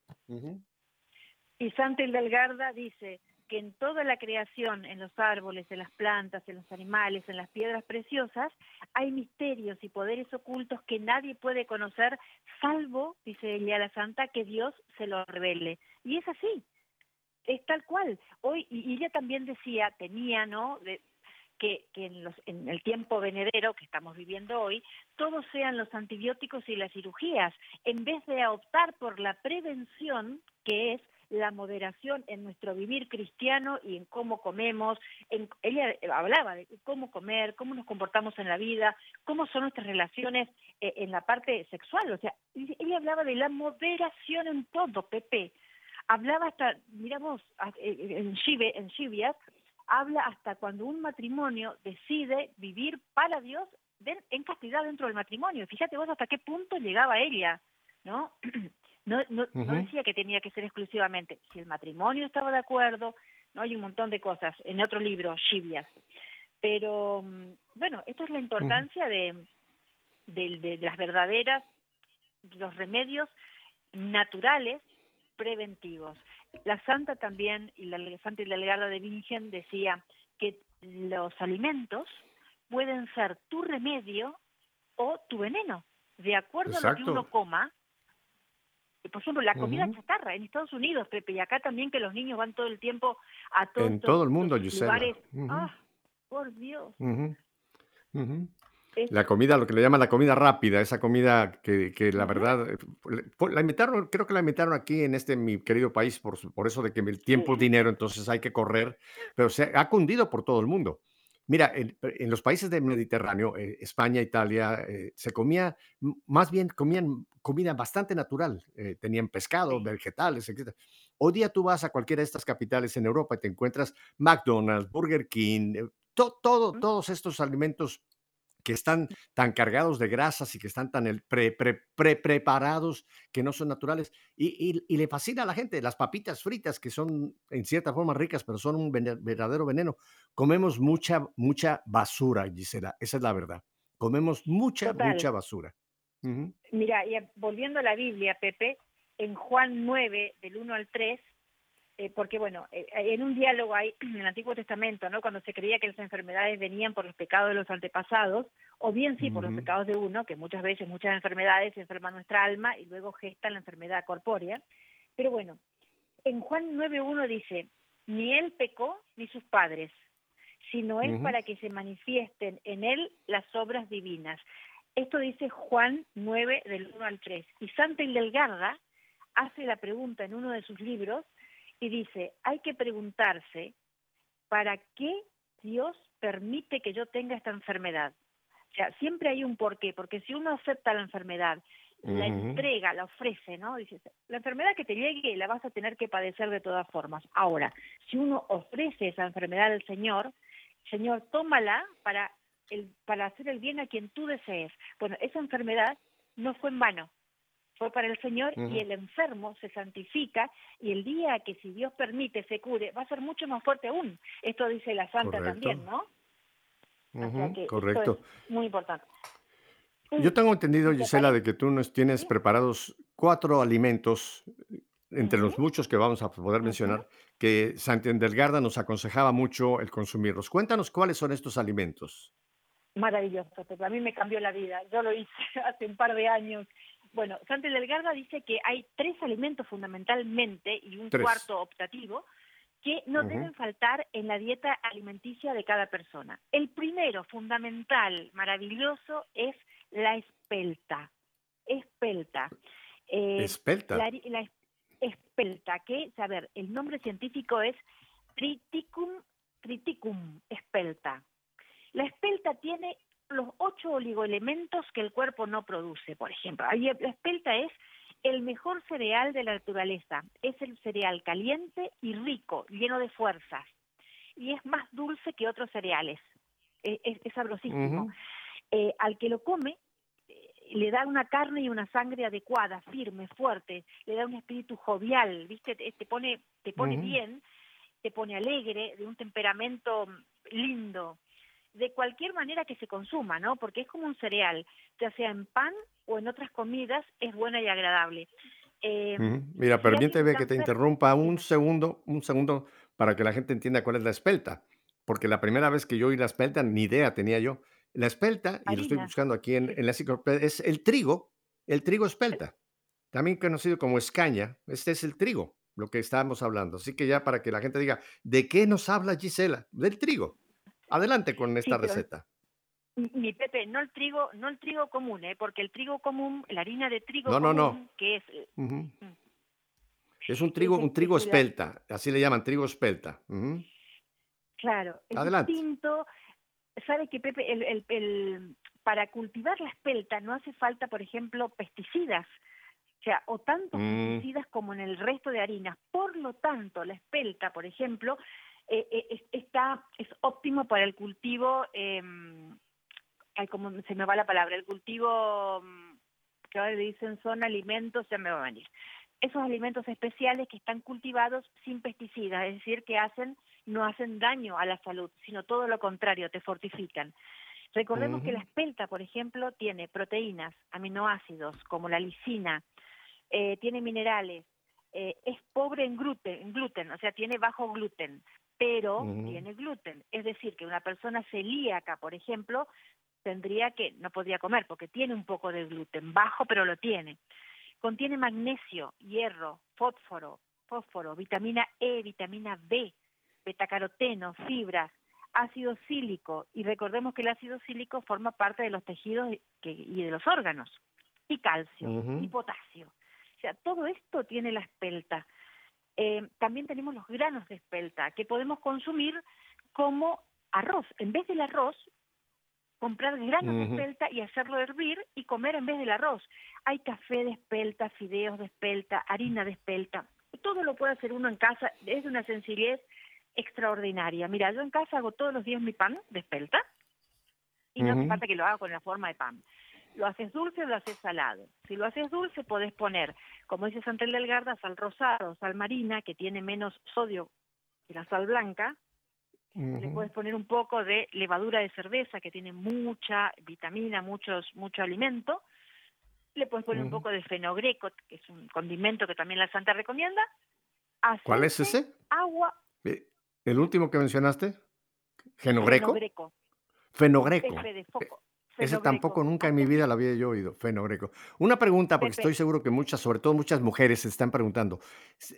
Speaker 6: Y Santa Hildegarda dice que en toda la creación, en los árboles, en las plantas, en los animales, en las piedras preciosas, hay misterios y poderes ocultos que nadie puede conocer, salvo, dice ella la santa, que Dios se lo revele. Y es así, es tal cual. Hoy, y ella también decía, tenía, ¿no? De- que, en, los, en el tiempo venidero que estamos viviendo hoy, todos sean los antibióticos y las cirugías, en vez de optar por la prevención, que es la moderación en nuestro vivir cristiano y en cómo comemos. En, ella hablaba de cómo comer, cómo nos comportamos en la vida, cómo son nuestras relaciones eh, en la parte sexual. O sea, ella hablaba de la moderación en todo, Pepe. Hablaba hasta, miramos, en, Chive, en Chivias, habla hasta cuando un matrimonio decide vivir para Dios en castidad dentro del matrimonio. Fíjate vos hasta qué punto llegaba ella, ¿no? No, no, no decía que tenía que ser exclusivamente. Si el matrimonio estaba de acuerdo, no hay un montón de cosas. En otro libro, Chivias. Pero, mm, bueno, esto es la importancia de, de, de las verdaderas, los remedios naturales preventivos. La santa también, y la Santa y la Legarda de Virgen decía que los alimentos pueden ser tu remedio o tu veneno. De acuerdo a lo que uno coma, por ejemplo, la comida chatarra en Estados Unidos, Pepe, y acá también que los niños van todo el tiempo a todos
Speaker 5: En todo el mundo,
Speaker 6: lugares. Ah, por Dios.
Speaker 5: La comida, lo que le llaman la comida rápida, esa comida que, que la verdad, eh, la inventaron, creo que la inventaron aquí en este mi querido país por, por eso de que el tiempo es dinero, entonces hay que correr, pero se ha cundido por todo el mundo. Mira, en, los países del Mediterráneo, eh, España, Italia, eh, se comía, más bien comían comida bastante natural, tenían pescado, vegetales, etc. Hoy día tú vas a cualquiera de estas capitales en Europa y te encuentras McDonald's, Burger King, todo, todos estos alimentos que están tan cargados de grasas y que están tan pre, pre, pre preparados que no son naturales. Y, y, le fascina a la gente las papitas fritas, que son en cierta forma ricas, pero son un verdadero veneno. Comemos mucha, mucha basura, Gisela, esa es la verdad. Comemos mucha, mucha basura.
Speaker 6: Mira, y volviendo a la Biblia, Pepe, en Juan 9, del 1 al 3, eh, porque bueno, eh, en un diálogo hay en el Antiguo Testamento, ¿no? Cuando se creía que las enfermedades venían por los pecados de los antepasados, o bien sí por los pecados de uno, que muchas veces muchas enfermedades enferman nuestra alma y luego gestan la enfermedad corpórea. Pero bueno, en Juan 9.1 dice, ni él pecó ni sus padres, sino es para que se manifiesten en él las obras divinas. Esto dice Juan 9 del 1 al 3. Y Santa Hildegarda hace la pregunta en uno de sus libros, y dice, hay que preguntarse, ¿para qué Dios permite que yo tenga esta enfermedad? O sea, siempre hay un porqué, porque si uno acepta la enfermedad, la entrega, la ofrece, ¿no? Dice, la enfermedad que te llegue la vas a tener que padecer de todas formas. Ahora, si uno ofrece esa enfermedad al Señor, Señor, tómala para, el, para hacer el bien a quien tú desees. Bueno, esa enfermedad no fue en vano, fue para el Señor y el enfermo se santifica y el día que si Dios permite se cure va a ser mucho más fuerte aún. Esto dice la Santa también, ¿no?
Speaker 5: correcto.
Speaker 6: muy importante.
Speaker 5: Yo tengo entendido, Gisela, de que tú nos tienes preparados cuatro alimentos, entre los muchos que vamos a poder mencionar, que Santendelgarda nos aconsejaba mucho el consumirlos. Cuéntanos cuáles son estos alimentos.
Speaker 6: Maravilloso, a mí me cambió la vida. Yo lo hice hace un par de años bueno, Santa Delgarda dice que hay tres alimentos fundamentalmente y un cuarto optativo que no deben faltar en la dieta alimenticia de cada persona. El primero, fundamental, maravilloso, es la espelta. Espelta.
Speaker 5: Eh, espelta.
Speaker 6: La, espelta, que, a ver, el nombre científico es Triticum, triticum espelta. La espelta tiene los ocho oligoelementos que el cuerpo no produce, por ejemplo. La espelta es el mejor cereal de la naturaleza. Es el cereal caliente y rico, lleno de fuerzas. Y es más dulce que otros cereales. E, es, sabrosísimo. Eh, al que lo come, eh, le da una carne y una sangre adecuada, firme, fuerte, le da un espíritu jovial, ¿viste? Te, pone, te pone bien, te pone alegre, de un temperamento lindo de cualquier manera que se consuma, ¿no? Porque es como un cereal, ya sea en pan o en otras comidas, es buena y agradable.
Speaker 5: Eh, Mira, permíteme que te interrumpa un segundo, un segundo para que la gente entienda cuál es la espelta, porque la primera vez que yo oí la espelta, ni idea tenía yo. La espelta, y lo estoy buscando aquí en, en la enciclopedia, es el trigo, el trigo espelta, también conocido como escaña, este es el trigo, lo que estábamos hablando. Así que ya para que la gente diga, ¿de qué nos habla Gisela? Del trigo. Adelante con esta receta.
Speaker 6: Mi Pepe, no el trigo, no el trigo común, ¿eh? porque el trigo común, la harina de trigo
Speaker 5: no,
Speaker 6: común,
Speaker 5: no, no.
Speaker 6: que es... Mm.
Speaker 5: Es un trigo,
Speaker 6: Es
Speaker 5: un trigo espelta, así le llaman, trigo espelta.
Speaker 6: Claro, es
Speaker 5: Adelante.
Speaker 6: distinto. Sabe que Pepe, el, el- el- para cultivar la espelta no hace falta, por ejemplo, pesticidas, o sea, o tantos
Speaker 5: Mm.
Speaker 6: pesticidas como en el resto de harinas. Por lo tanto, la espelta, por ejemplo, eh, eh, es, está es óptimo para el cultivo. Eh, ay, como se me va la palabra, el cultivo mm, que ahora le dicen son alimentos, ya me va a venir. Esos alimentos especiales que están cultivados sin pesticidas, es decir, que hacen no hacen daño a la salud, sino todo lo contrario, te fortifican. Recordemos que la espelta, por ejemplo, tiene proteínas, aminoácidos, como la lisina, eh, tiene minerales, eh, es pobre en gluten, en gluten, o sea, tiene bajo gluten, pero tiene gluten. Es decir, que una persona celíaca, por ejemplo, tendría que, no podría comer porque tiene un poco de gluten, bajo, pero lo tiene. Contiene magnesio, hierro, fósforo, fósforo, vitamina E, vitamina B, betacaroteno, fibras, ácido cílico, y recordemos que el ácido cílico forma parte de los tejidos que- y de los órganos, y calcio, y potasio. O sea, todo esto tiene la espelta. Eh, también tenemos los granos de espelta, que podemos consumir como arroz. En vez del arroz, comprar granos de espelta y hacerlo hervir y comer en vez del arroz. Hay café de espelta, fideos de espelta, harina de espelta. Todo lo puede hacer uno en casa. Es de una sencillez extraordinaria. Mira, yo en casa hago todos los días mi pan de espelta y no hace falta que lo haga con la forma de pan. Lo haces dulce o lo haces salado. Si lo haces dulce, podés poner, como dice Santel del Garda, sal rosada o sal marina, que tiene menos sodio que la sal blanca. Le puedes poner un poco de levadura de cerveza, que tiene mucha vitamina, muchos, mucho alimento. Le puedes poner un poco de fenogreco, que es un condimento que también la Santa recomienda.
Speaker 5: ¿Cuál es ese?
Speaker 6: Agua,
Speaker 5: Eh, ¿El último que mencionaste? ¿Genogreco?
Speaker 6: fenogreco.
Speaker 5: Fenogreco.
Speaker 6: F de foco.
Speaker 5: Ese tampoco nunca en mi vida lo había yo oído, fenogreco. Una pregunta, porque estoy seguro que muchas, sobre todo muchas mujeres se están preguntando.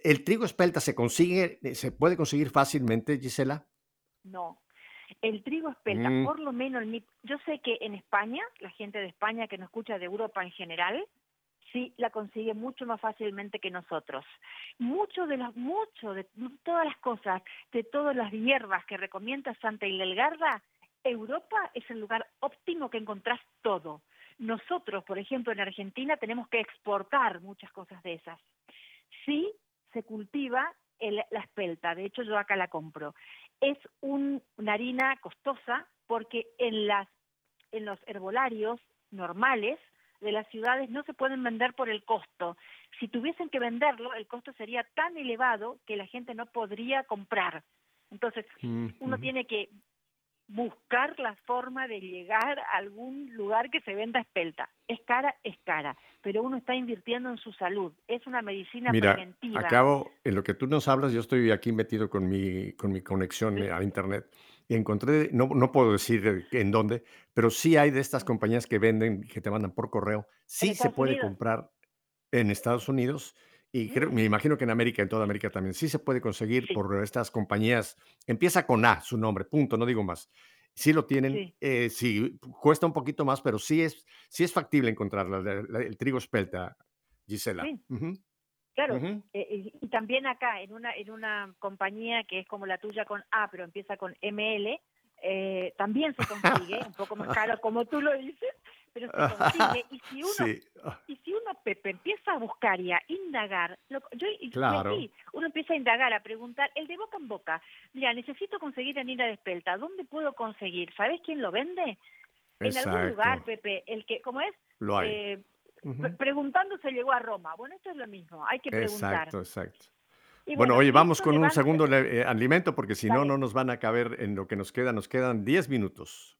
Speaker 5: ¿El trigo espelta se consigue, eh, se puede conseguir fácilmente, Gisela?
Speaker 6: No. El trigo espelta,
Speaker 5: Mm.
Speaker 6: por lo menos, en mi- yo sé que en España, la gente de España que nos escucha de Europa en general, sí la consigue mucho más fácilmente que nosotros. Mucho de los, mucho de todas las cosas, de todas las hierbas que recomienda Santa Hildegarda, Europa es el lugar óptimo que encontrás todo. Nosotros, por ejemplo, en Argentina tenemos que exportar muchas cosas de esas. Sí se cultiva el- la espelta, de hecho yo acá la compro. Es un- una harina costosa porque en, las, en los herbolarios normales de las ciudades no se pueden vender por el costo. Si tuviesen que venderlo, el costo sería tan elevado que la gente no podría comprar. Entonces,
Speaker 5: Mm,
Speaker 6: uno tiene que buscar la forma de llegar a algún lugar que se venda espelta. Es cara, es cara, pero uno está invirtiendo en su salud. Es una medicina
Speaker 5: Mira,
Speaker 6: preventiva.
Speaker 5: acabo, en lo que tú nos hablas, yo estoy aquí metido con mi, con mi conexión eh, al Internet y encontré, no, no puedo decir en dónde, pero sí hay de estas compañías que venden, que te mandan por correo, sí se puede
Speaker 6: Unidos.
Speaker 5: comprar en Estados Unidos y creo-
Speaker 6: Mm.
Speaker 5: me imagino que en América, en toda América también, sí se puede conseguir
Speaker 6: Sí.
Speaker 5: por estas compañías, empieza con A su nombre, punto, no digo más. Sí lo tienen,
Speaker 6: Sí.
Speaker 5: eh, sí, cuesta un poquito más, pero sí es, sí es factible encontrarla, la- la- el trigo espelta, Gisela.
Speaker 6: Sí. Claro, eh, y, y también acá en una en una compañía que es como la tuya con A, pero empieza con ML, eh, también se consigue, un poco más caro como tú lo dices, pero se consigue. Y si uno
Speaker 5: Sí. ah,
Speaker 6: Y si uno, Pepe, empieza a buscar y a indagar, lo- yo
Speaker 5: Claro.
Speaker 6: uno empieza a indagar, a preguntar, el de boca en boca, mira, necesito conseguir harina de espelta, ¿dónde puedo conseguir? ¿Sabes quién lo vende? En algún lugar, Pepe, el que, ¿cómo es?
Speaker 5: lo hay.
Speaker 6: Eh, preguntando se llegó a Roma. Bueno, esto es lo mismo, hay que preguntar.
Speaker 5: Exacto, exacto.
Speaker 6: Y
Speaker 5: Bueno, oye, vamos con un segundo eh, alimento porque si no, no nos van a caber en lo que nos queda. Nos quedan 10 minutos.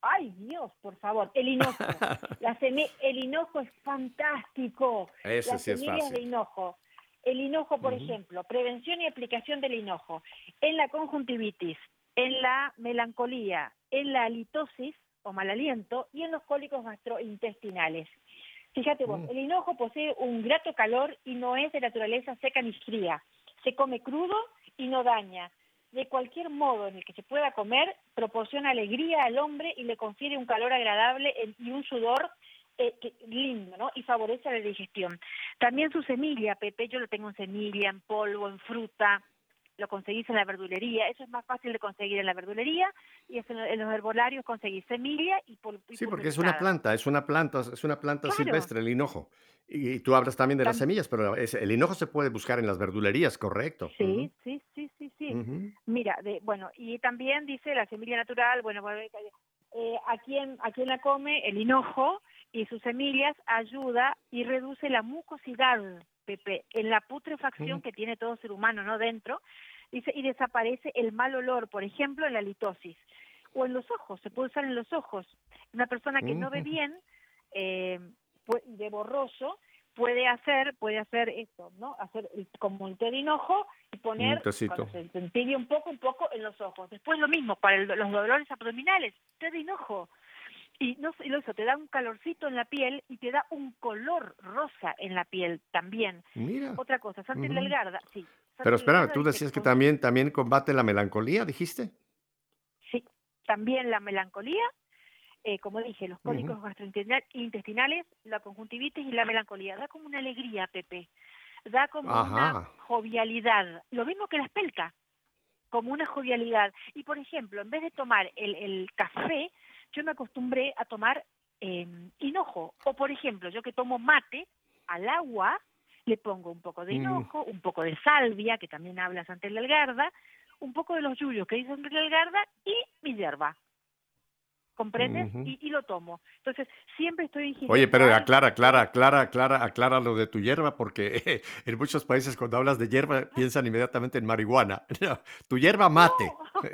Speaker 6: Ay, Dios, por favor, el hinojo. La el hinojo es fantástico.
Speaker 5: Ese
Speaker 6: las
Speaker 5: sí es
Speaker 6: de hinojo. El hinojo, por ejemplo, prevención y aplicación del hinojo en la conjuntivitis, en la melancolía, en la halitosis o mal aliento y en los cólicos gastrointestinales. Fíjate vos,
Speaker 5: Mm.
Speaker 6: el hinojo posee un grato calor y no es de naturaleza seca ni fría. Se come crudo y no daña. De cualquier modo en el que se pueda comer, proporciona alegría al hombre y le confiere un calor agradable y un sudor eh, que- lindo, ¿no? Y favorece la digestión. También su semilla, Pepe, yo lo tengo en semilla, en polvo, en fruta, lo conseguís en la verdulería, eso es más fácil de conseguir en la verdulería y es en, en los herbolarios conseguís semilla y.
Speaker 5: Sí, porque es una planta, es una planta, es una planta
Speaker 6: Claro.
Speaker 5: silvestre, el hinojo. Y, y tú hablas también de las semillas, pero es- el hinojo se puede buscar en las verdulerías, correcto.
Speaker 6: Sí, sí, sí, sí, sí. Mira, de, bueno, y también dice la semilla natural, bueno, eh, a quien a quien la come el hinojo y sus semillas ayuda y reduce la mucosidad, Pepe, en la putrefacción
Speaker 5: Mm.
Speaker 6: que tiene todo ser humano, ¿no? Dentro, dice, y desaparece el mal olor, por ejemplo, en la litosis. O en los ojos, se puede usar en los ojos. Una persona que no ve bien, eh, de borroso, puede hacer, puede hacer esto, ¿no? Hacer como el té de hinojo y poner, cuando se un poco, un poco en los ojos. Después lo mismo, para el- los dolores abdominales, té de hinojo. Y no y lo eso, te da un calorcito en la piel y te da un color rosa en la piel también.
Speaker 5: Mira.
Speaker 6: Otra cosa, Santi
Speaker 5: Ujú.
Speaker 6: Delgarda, sí. Santi
Speaker 5: Pero espérame, tú decías que también, también combate la melancolía, dijiste.
Speaker 6: Sí, también la melancolía, eh, como dije, los cólicos
Speaker 5: Ujú.
Speaker 6: gastrointestinales, la conjuntivitis y la melancolía. Da como una alegría, Pepe. Da como
Speaker 5: Ajá.
Speaker 6: una jovialidad. Lo mismo que la espelta, como una jovialidad. Y, por ejemplo, en vez de tomar el, el café, yo me acostumbré a tomar eh, hinojo. O, por ejemplo, yo que tomo mate, al agua le pongo un poco de
Speaker 5: Mm.
Speaker 6: hinojo, un poco de salvia, que también habla Santel Delgarda, un poco de los yuyos que dice Santel Delgarda y mi hierba. ¿Comprendes? Y, y lo tomo. Entonces, siempre estoy ingiriendo
Speaker 5: Oye, pero aclara, aclara, aclara, aclara, aclara lo de tu hierba, porque en muchos países cuando hablas de hierba piensan inmediatamente en marihuana. No, tu hierba mate.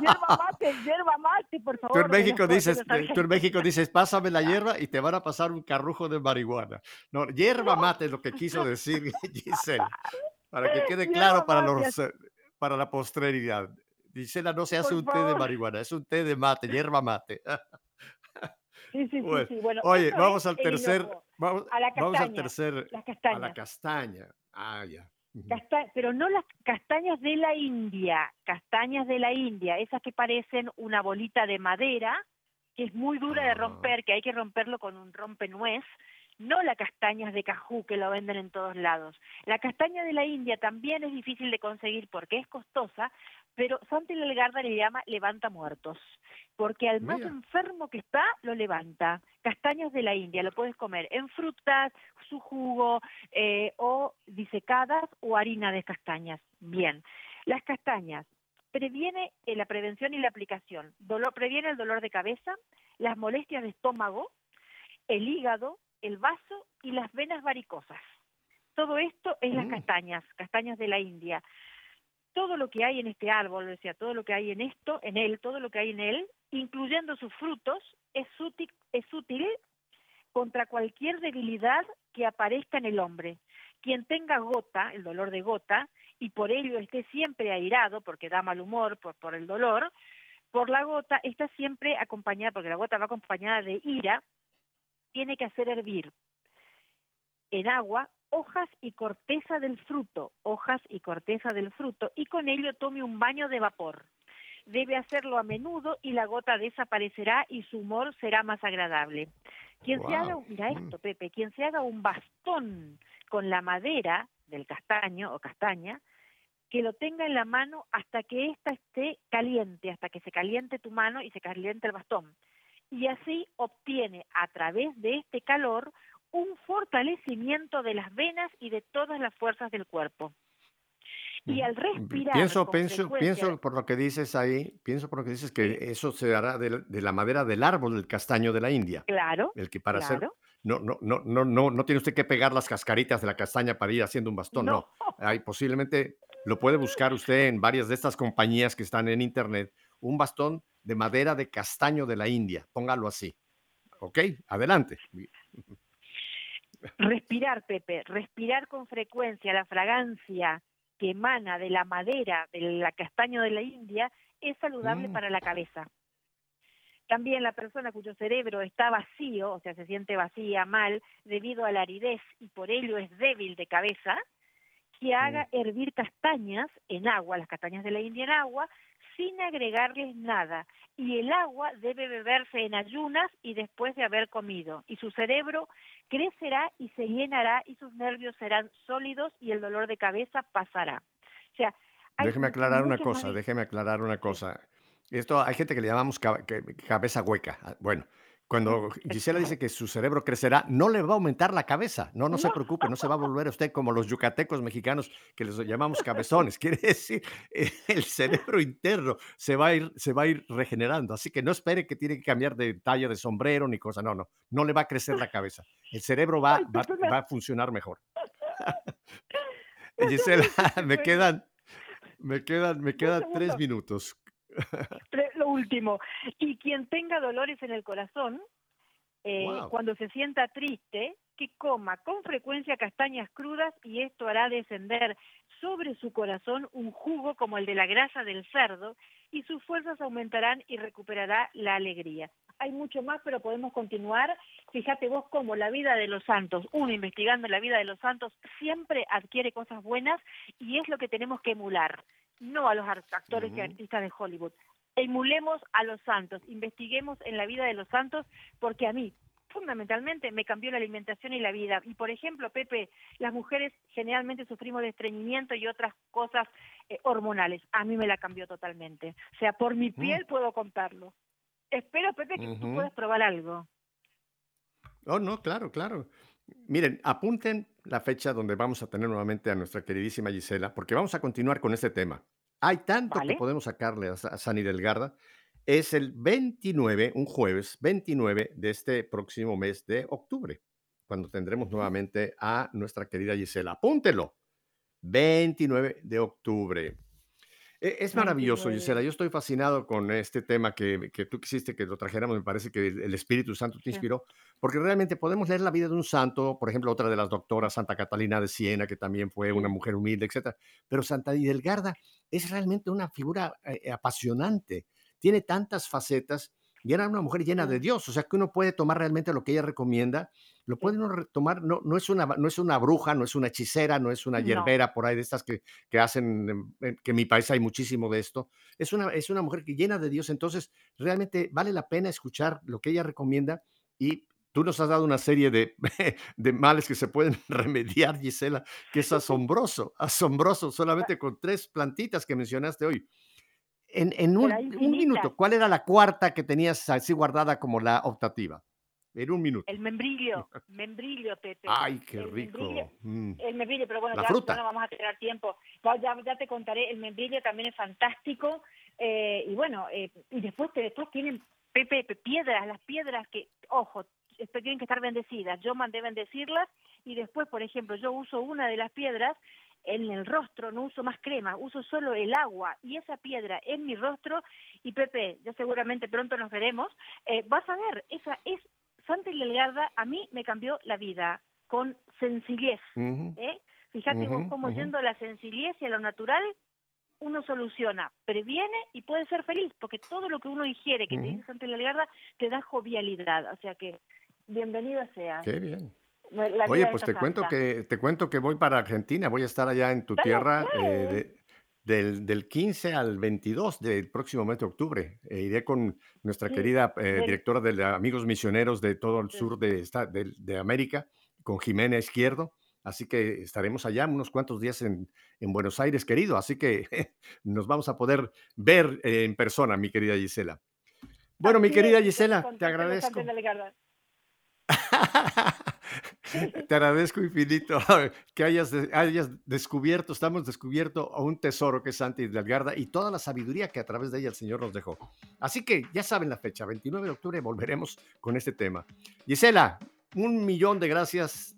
Speaker 6: Hierba mate, hierba mate, por favor.
Speaker 5: Tú en México dices, tú en. México dices, pásame la hierba y te van a pasar un carrujo de marihuana. No, hierba mate es lo que quiso decir Gisela, para que quede claro para los eh, para la posteridad. Gisela no se hace
Speaker 6: Por
Speaker 5: un té de marihuana, es un té de mate, hierba mate.
Speaker 6: Sí, sí, sí,
Speaker 5: Bueno,
Speaker 6: sí. Bueno,
Speaker 5: Oye, vamos al tercer, vamos,
Speaker 6: A la
Speaker 5: vamos al
Speaker 6: castaña,
Speaker 5: tercer,
Speaker 6: Las
Speaker 5: a la castaña. Ah, ya.
Speaker 6: Casta- pero no las castañas de la India, castañas de la India, esas que parecen una bolita de madera, que es muy dura de
Speaker 5: Ah.
Speaker 6: romper, que hay que romperlo con un rompenuez, no las castañas de cajú que lo venden en todos lados. La castaña de la India también es difícil de conseguir porque es costosa, pero Santi Delgarda le llama levanta muertos, porque al más enfermo que está, lo levanta. Castañas de la India, lo puedes comer en frutas, su jugo, eh, o disecadas o harina de castañas. Bien, las castañas previene eh, la prevención y la aplicación, dolor, previene el dolor de cabeza, las molestias de estómago, el hígado, el vaso y las venas varicosas. Todo esto es las
Speaker 5: Mm.
Speaker 6: castañas, castañas de la India. Todo lo que hay en este árbol, o todo lo que hay en esto, en él, todo lo que hay en él, incluyendo sus frutos, es útil, es útil contra cualquier debilidad que aparezca en el hombre. Quien tenga gota, el dolor de gota, y por ello esté siempre airado, porque da mal humor por, por el dolor, por la gota está siempre acompañada, porque la gota va acompañada de ira, tiene que hacer hervir en agua hojas y corteza del fruto, hojas y corteza del fruto, y con ello tome un baño de vapor. Debe hacerlo a menudo y la gota desaparecerá y su humor será más agradable. Quien se haga, mira
Speaker 5: mm.
Speaker 6: esto, Pepe, quien se haga un bastón con la madera del castaño o castaña, que lo tenga en la mano hasta que ésta esté caliente, hasta que se caliente tu mano y se caliente el bastón. Y así obtiene a través de este calor un fortalecimiento de las venas y de todas las fuerzas del cuerpo. Y al respirar
Speaker 5: Pienso, pienso,
Speaker 6: frecuencia-
Speaker 5: pienso por lo que dices ahí, pienso por lo que dices que eso se hará de, de la madera del árbol del castaño de la India.
Speaker 6: claro,
Speaker 5: El que para hacer, no, no, no, no, no, no tiene usted que pegar las cascaritas de la castaña para ir haciendo un bastón, no. Hay posiblemente, lo puede buscar usted en varias de estas compañías que están en internet, un bastón de madera de castaño de la India, póngalo así. ¿Ok? Adelante.
Speaker 6: Respirar, Pepe, respirar con frecuencia la fragancia que emana de la madera del castaño de la India es saludable
Speaker 5: Mm.
Speaker 6: para la cabeza. También la persona cuyo cerebro está vacío, o sea, se siente vacía, mal, debido a la aridez y por ello es débil de cabeza, que haga hervir castañas en agua, las castañas de la India en agua, sin agregarles nada. Y el agua debe beberse en ayunas y después de haber comido. Y su cerebro crecerá y se llenará y sus nervios serán sólidos y el dolor de cabeza pasará. O sea,
Speaker 5: Déjeme aclarar una cosa, déjeme aclarar una cosa. Esto hay gente que le llamamos cabeza hueca. Ah, Bueno, cuando Gisela dice que su cerebro crecerá, no le va a aumentar la cabeza. No, no se preocupe, no se va a volver usted como los yucatecos mexicanos que les llamamos cabezones. Quiere decir, eh, el cerebro interno se va a ir, se va a ir regenerando. Así que no espere que tiene que cambiar de talla de sombrero ni cosa. No, no, no le va a crecer la cabeza. El cerebro va, va,
Speaker 6: me-
Speaker 5: va a funcionar mejor.
Speaker 6: Me
Speaker 5: Gisela, me quedan, me quedan, me quedan tres minutos.
Speaker 6: Tre- Lo último, y quien tenga dolores en el corazón, eh,
Speaker 5: Wow.
Speaker 6: cuando se sienta triste, que coma con frecuencia castañas crudas y esto hará descender sobre su corazón un jugo como el de la grasa del cerdo y sus fuerzas aumentarán y recuperará la alegría. Hay mucho más, pero podemos continuar. Fíjate vos cómo la vida de los santos, uno investigando la vida de los santos, siempre adquiere cosas buenas y es lo que tenemos que emular, no a los actores y artistas de Hollywood. Emulemos a los santos, investiguemos en la vida de los santos, porque a mí, fundamentalmente, me cambió la alimentación y la vida. Y, por ejemplo, Pepe, las mujeres generalmente sufrimos de estreñimiento y otras cosas eh, hormonales. A mí me la cambió totalmente. O sea, por mi piel puedo contarlo. Espero, Pepe, que tú puedas probar algo.
Speaker 5: Oh, no, claro, claro. Miren, apunten la fecha donde vamos a tener nuevamente a nuestra queridísima Gisela, porque vamos a continuar con este tema. Hay tanto
Speaker 6: Vale.
Speaker 5: que podemos sacarle a, a Sani Delgarda. Es el 29, un jueves 29 de este próximo mes de octubre, cuando tendremos nuevamente a nuestra querida Gisela. Apúntelo. 29 de octubre. E- Es maravilloso,
Speaker 6: 29.
Speaker 5: Gisela. Yo estoy fascinado con este tema que, que tú quisiste que lo trajéramos. Me parece que el Espíritu Santo te inspiró, porque realmente podemos leer la vida de un santo, por ejemplo, otra de las doctoras, Santa Catalina de Siena, que también fue una mujer humilde, etcétera. Pero Santa Hidelgarda es realmente una figura eh, apasionante. Tiene tantas facetas y era una mujer llena de. Dios. O sea que uno puede tomar realmente lo que ella recomienda, lo puede uno tomar. No, no, es una, no es una bruja, no es una hechicera, no es una
Speaker 6: No.
Speaker 5: yerbera por ahí de estas que, que hacen, que en mi país hay muchísimo de esto. Es una, es una mujer que llena de Dios. Entonces, realmente vale la pena escuchar lo que ella recomienda y tú nos has dado una serie de, de males que se pueden remediar, Gisela, que es asombroso, asombroso, solamente con tres plantitas que mencionaste hoy. En, en un, un minuto, ¿cuál era la cuarta que tenías así guardada como la optativa? En un minuto.
Speaker 6: El membrillo, membrillo, Pepe.
Speaker 5: Ay, qué
Speaker 6: el
Speaker 5: rico.
Speaker 6: membrillo.
Speaker 5: Mm.
Speaker 6: El membrillo, pero bueno,
Speaker 5: La
Speaker 6: ya,
Speaker 5: fruta.
Speaker 6: no vamos a tener tiempo. Ya, ya, te contaré, el membrillo también es fantástico. eh, y bueno, eh, y después, después tienen, Pepe, pe- piedras, las piedras que, ojo, esto tienen que estar bendecidas. Yo mandé bendecirlas y después, por ejemplo, yo uso una de las piedras en el rostro, no uso más crema, uso solo el agua y esa piedra en mi rostro. Y Pepe, ya seguramente pronto nos veremos. eh, vas a ver, esa es Santa Hildegarda, a mí me cambió la vida con sencillez.
Speaker 5: Ujú.
Speaker 6: ¿eh? Fíjate vos cómo yendo a la sencillez y a lo natural, uno soluciona, previene y puede ser feliz, porque todo lo que uno ingiere, que te dice Santa Hildegarda, te da jovialidad. O sea que, bienvenido sea.
Speaker 5: Qué bien.
Speaker 6: La
Speaker 5: Oye, pues te cuento que te cuento que voy para Argentina, voy a estar allá en tu tierra eh, de- del, del 15 al 22 del próximo mes de octubre. E iré con nuestra
Speaker 6: Sí,
Speaker 5: querida eh,
Speaker 6: del-
Speaker 5: directora de la Amigos Misioneros de todo el
Speaker 6: Sí.
Speaker 5: sur de, de, de América, con Jimena Izquierdo. Así que estaremos allá unos cuantos días en, en Buenos Aires, querido. Así que nos vamos a poder ver eh, en persona, mi querida Gisela. Bueno, mi
Speaker 6: Así
Speaker 5: querida
Speaker 6: es,
Speaker 5: Gisela, te agradezco. Te agradezco infinito que hayas, hayas descubierto, estamos descubierto a un tesoro que es Santa Hidalgarda y toda la sabiduría que a través de ella el Señor nos dejó. Así que ya saben la fecha, 29 de octubre volveremos con este tema. Gisela, un millón de gracias.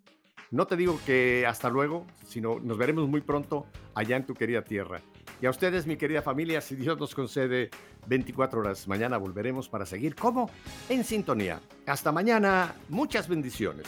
Speaker 5: No te digo que hasta luego, sino nos veremos muy pronto allá en tu querida tierra. Y a ustedes, mi querida familia, si Dios nos concede 24 horas, mañana volveremos para seguir como en sintonía. Hasta mañana, muchas bendiciones.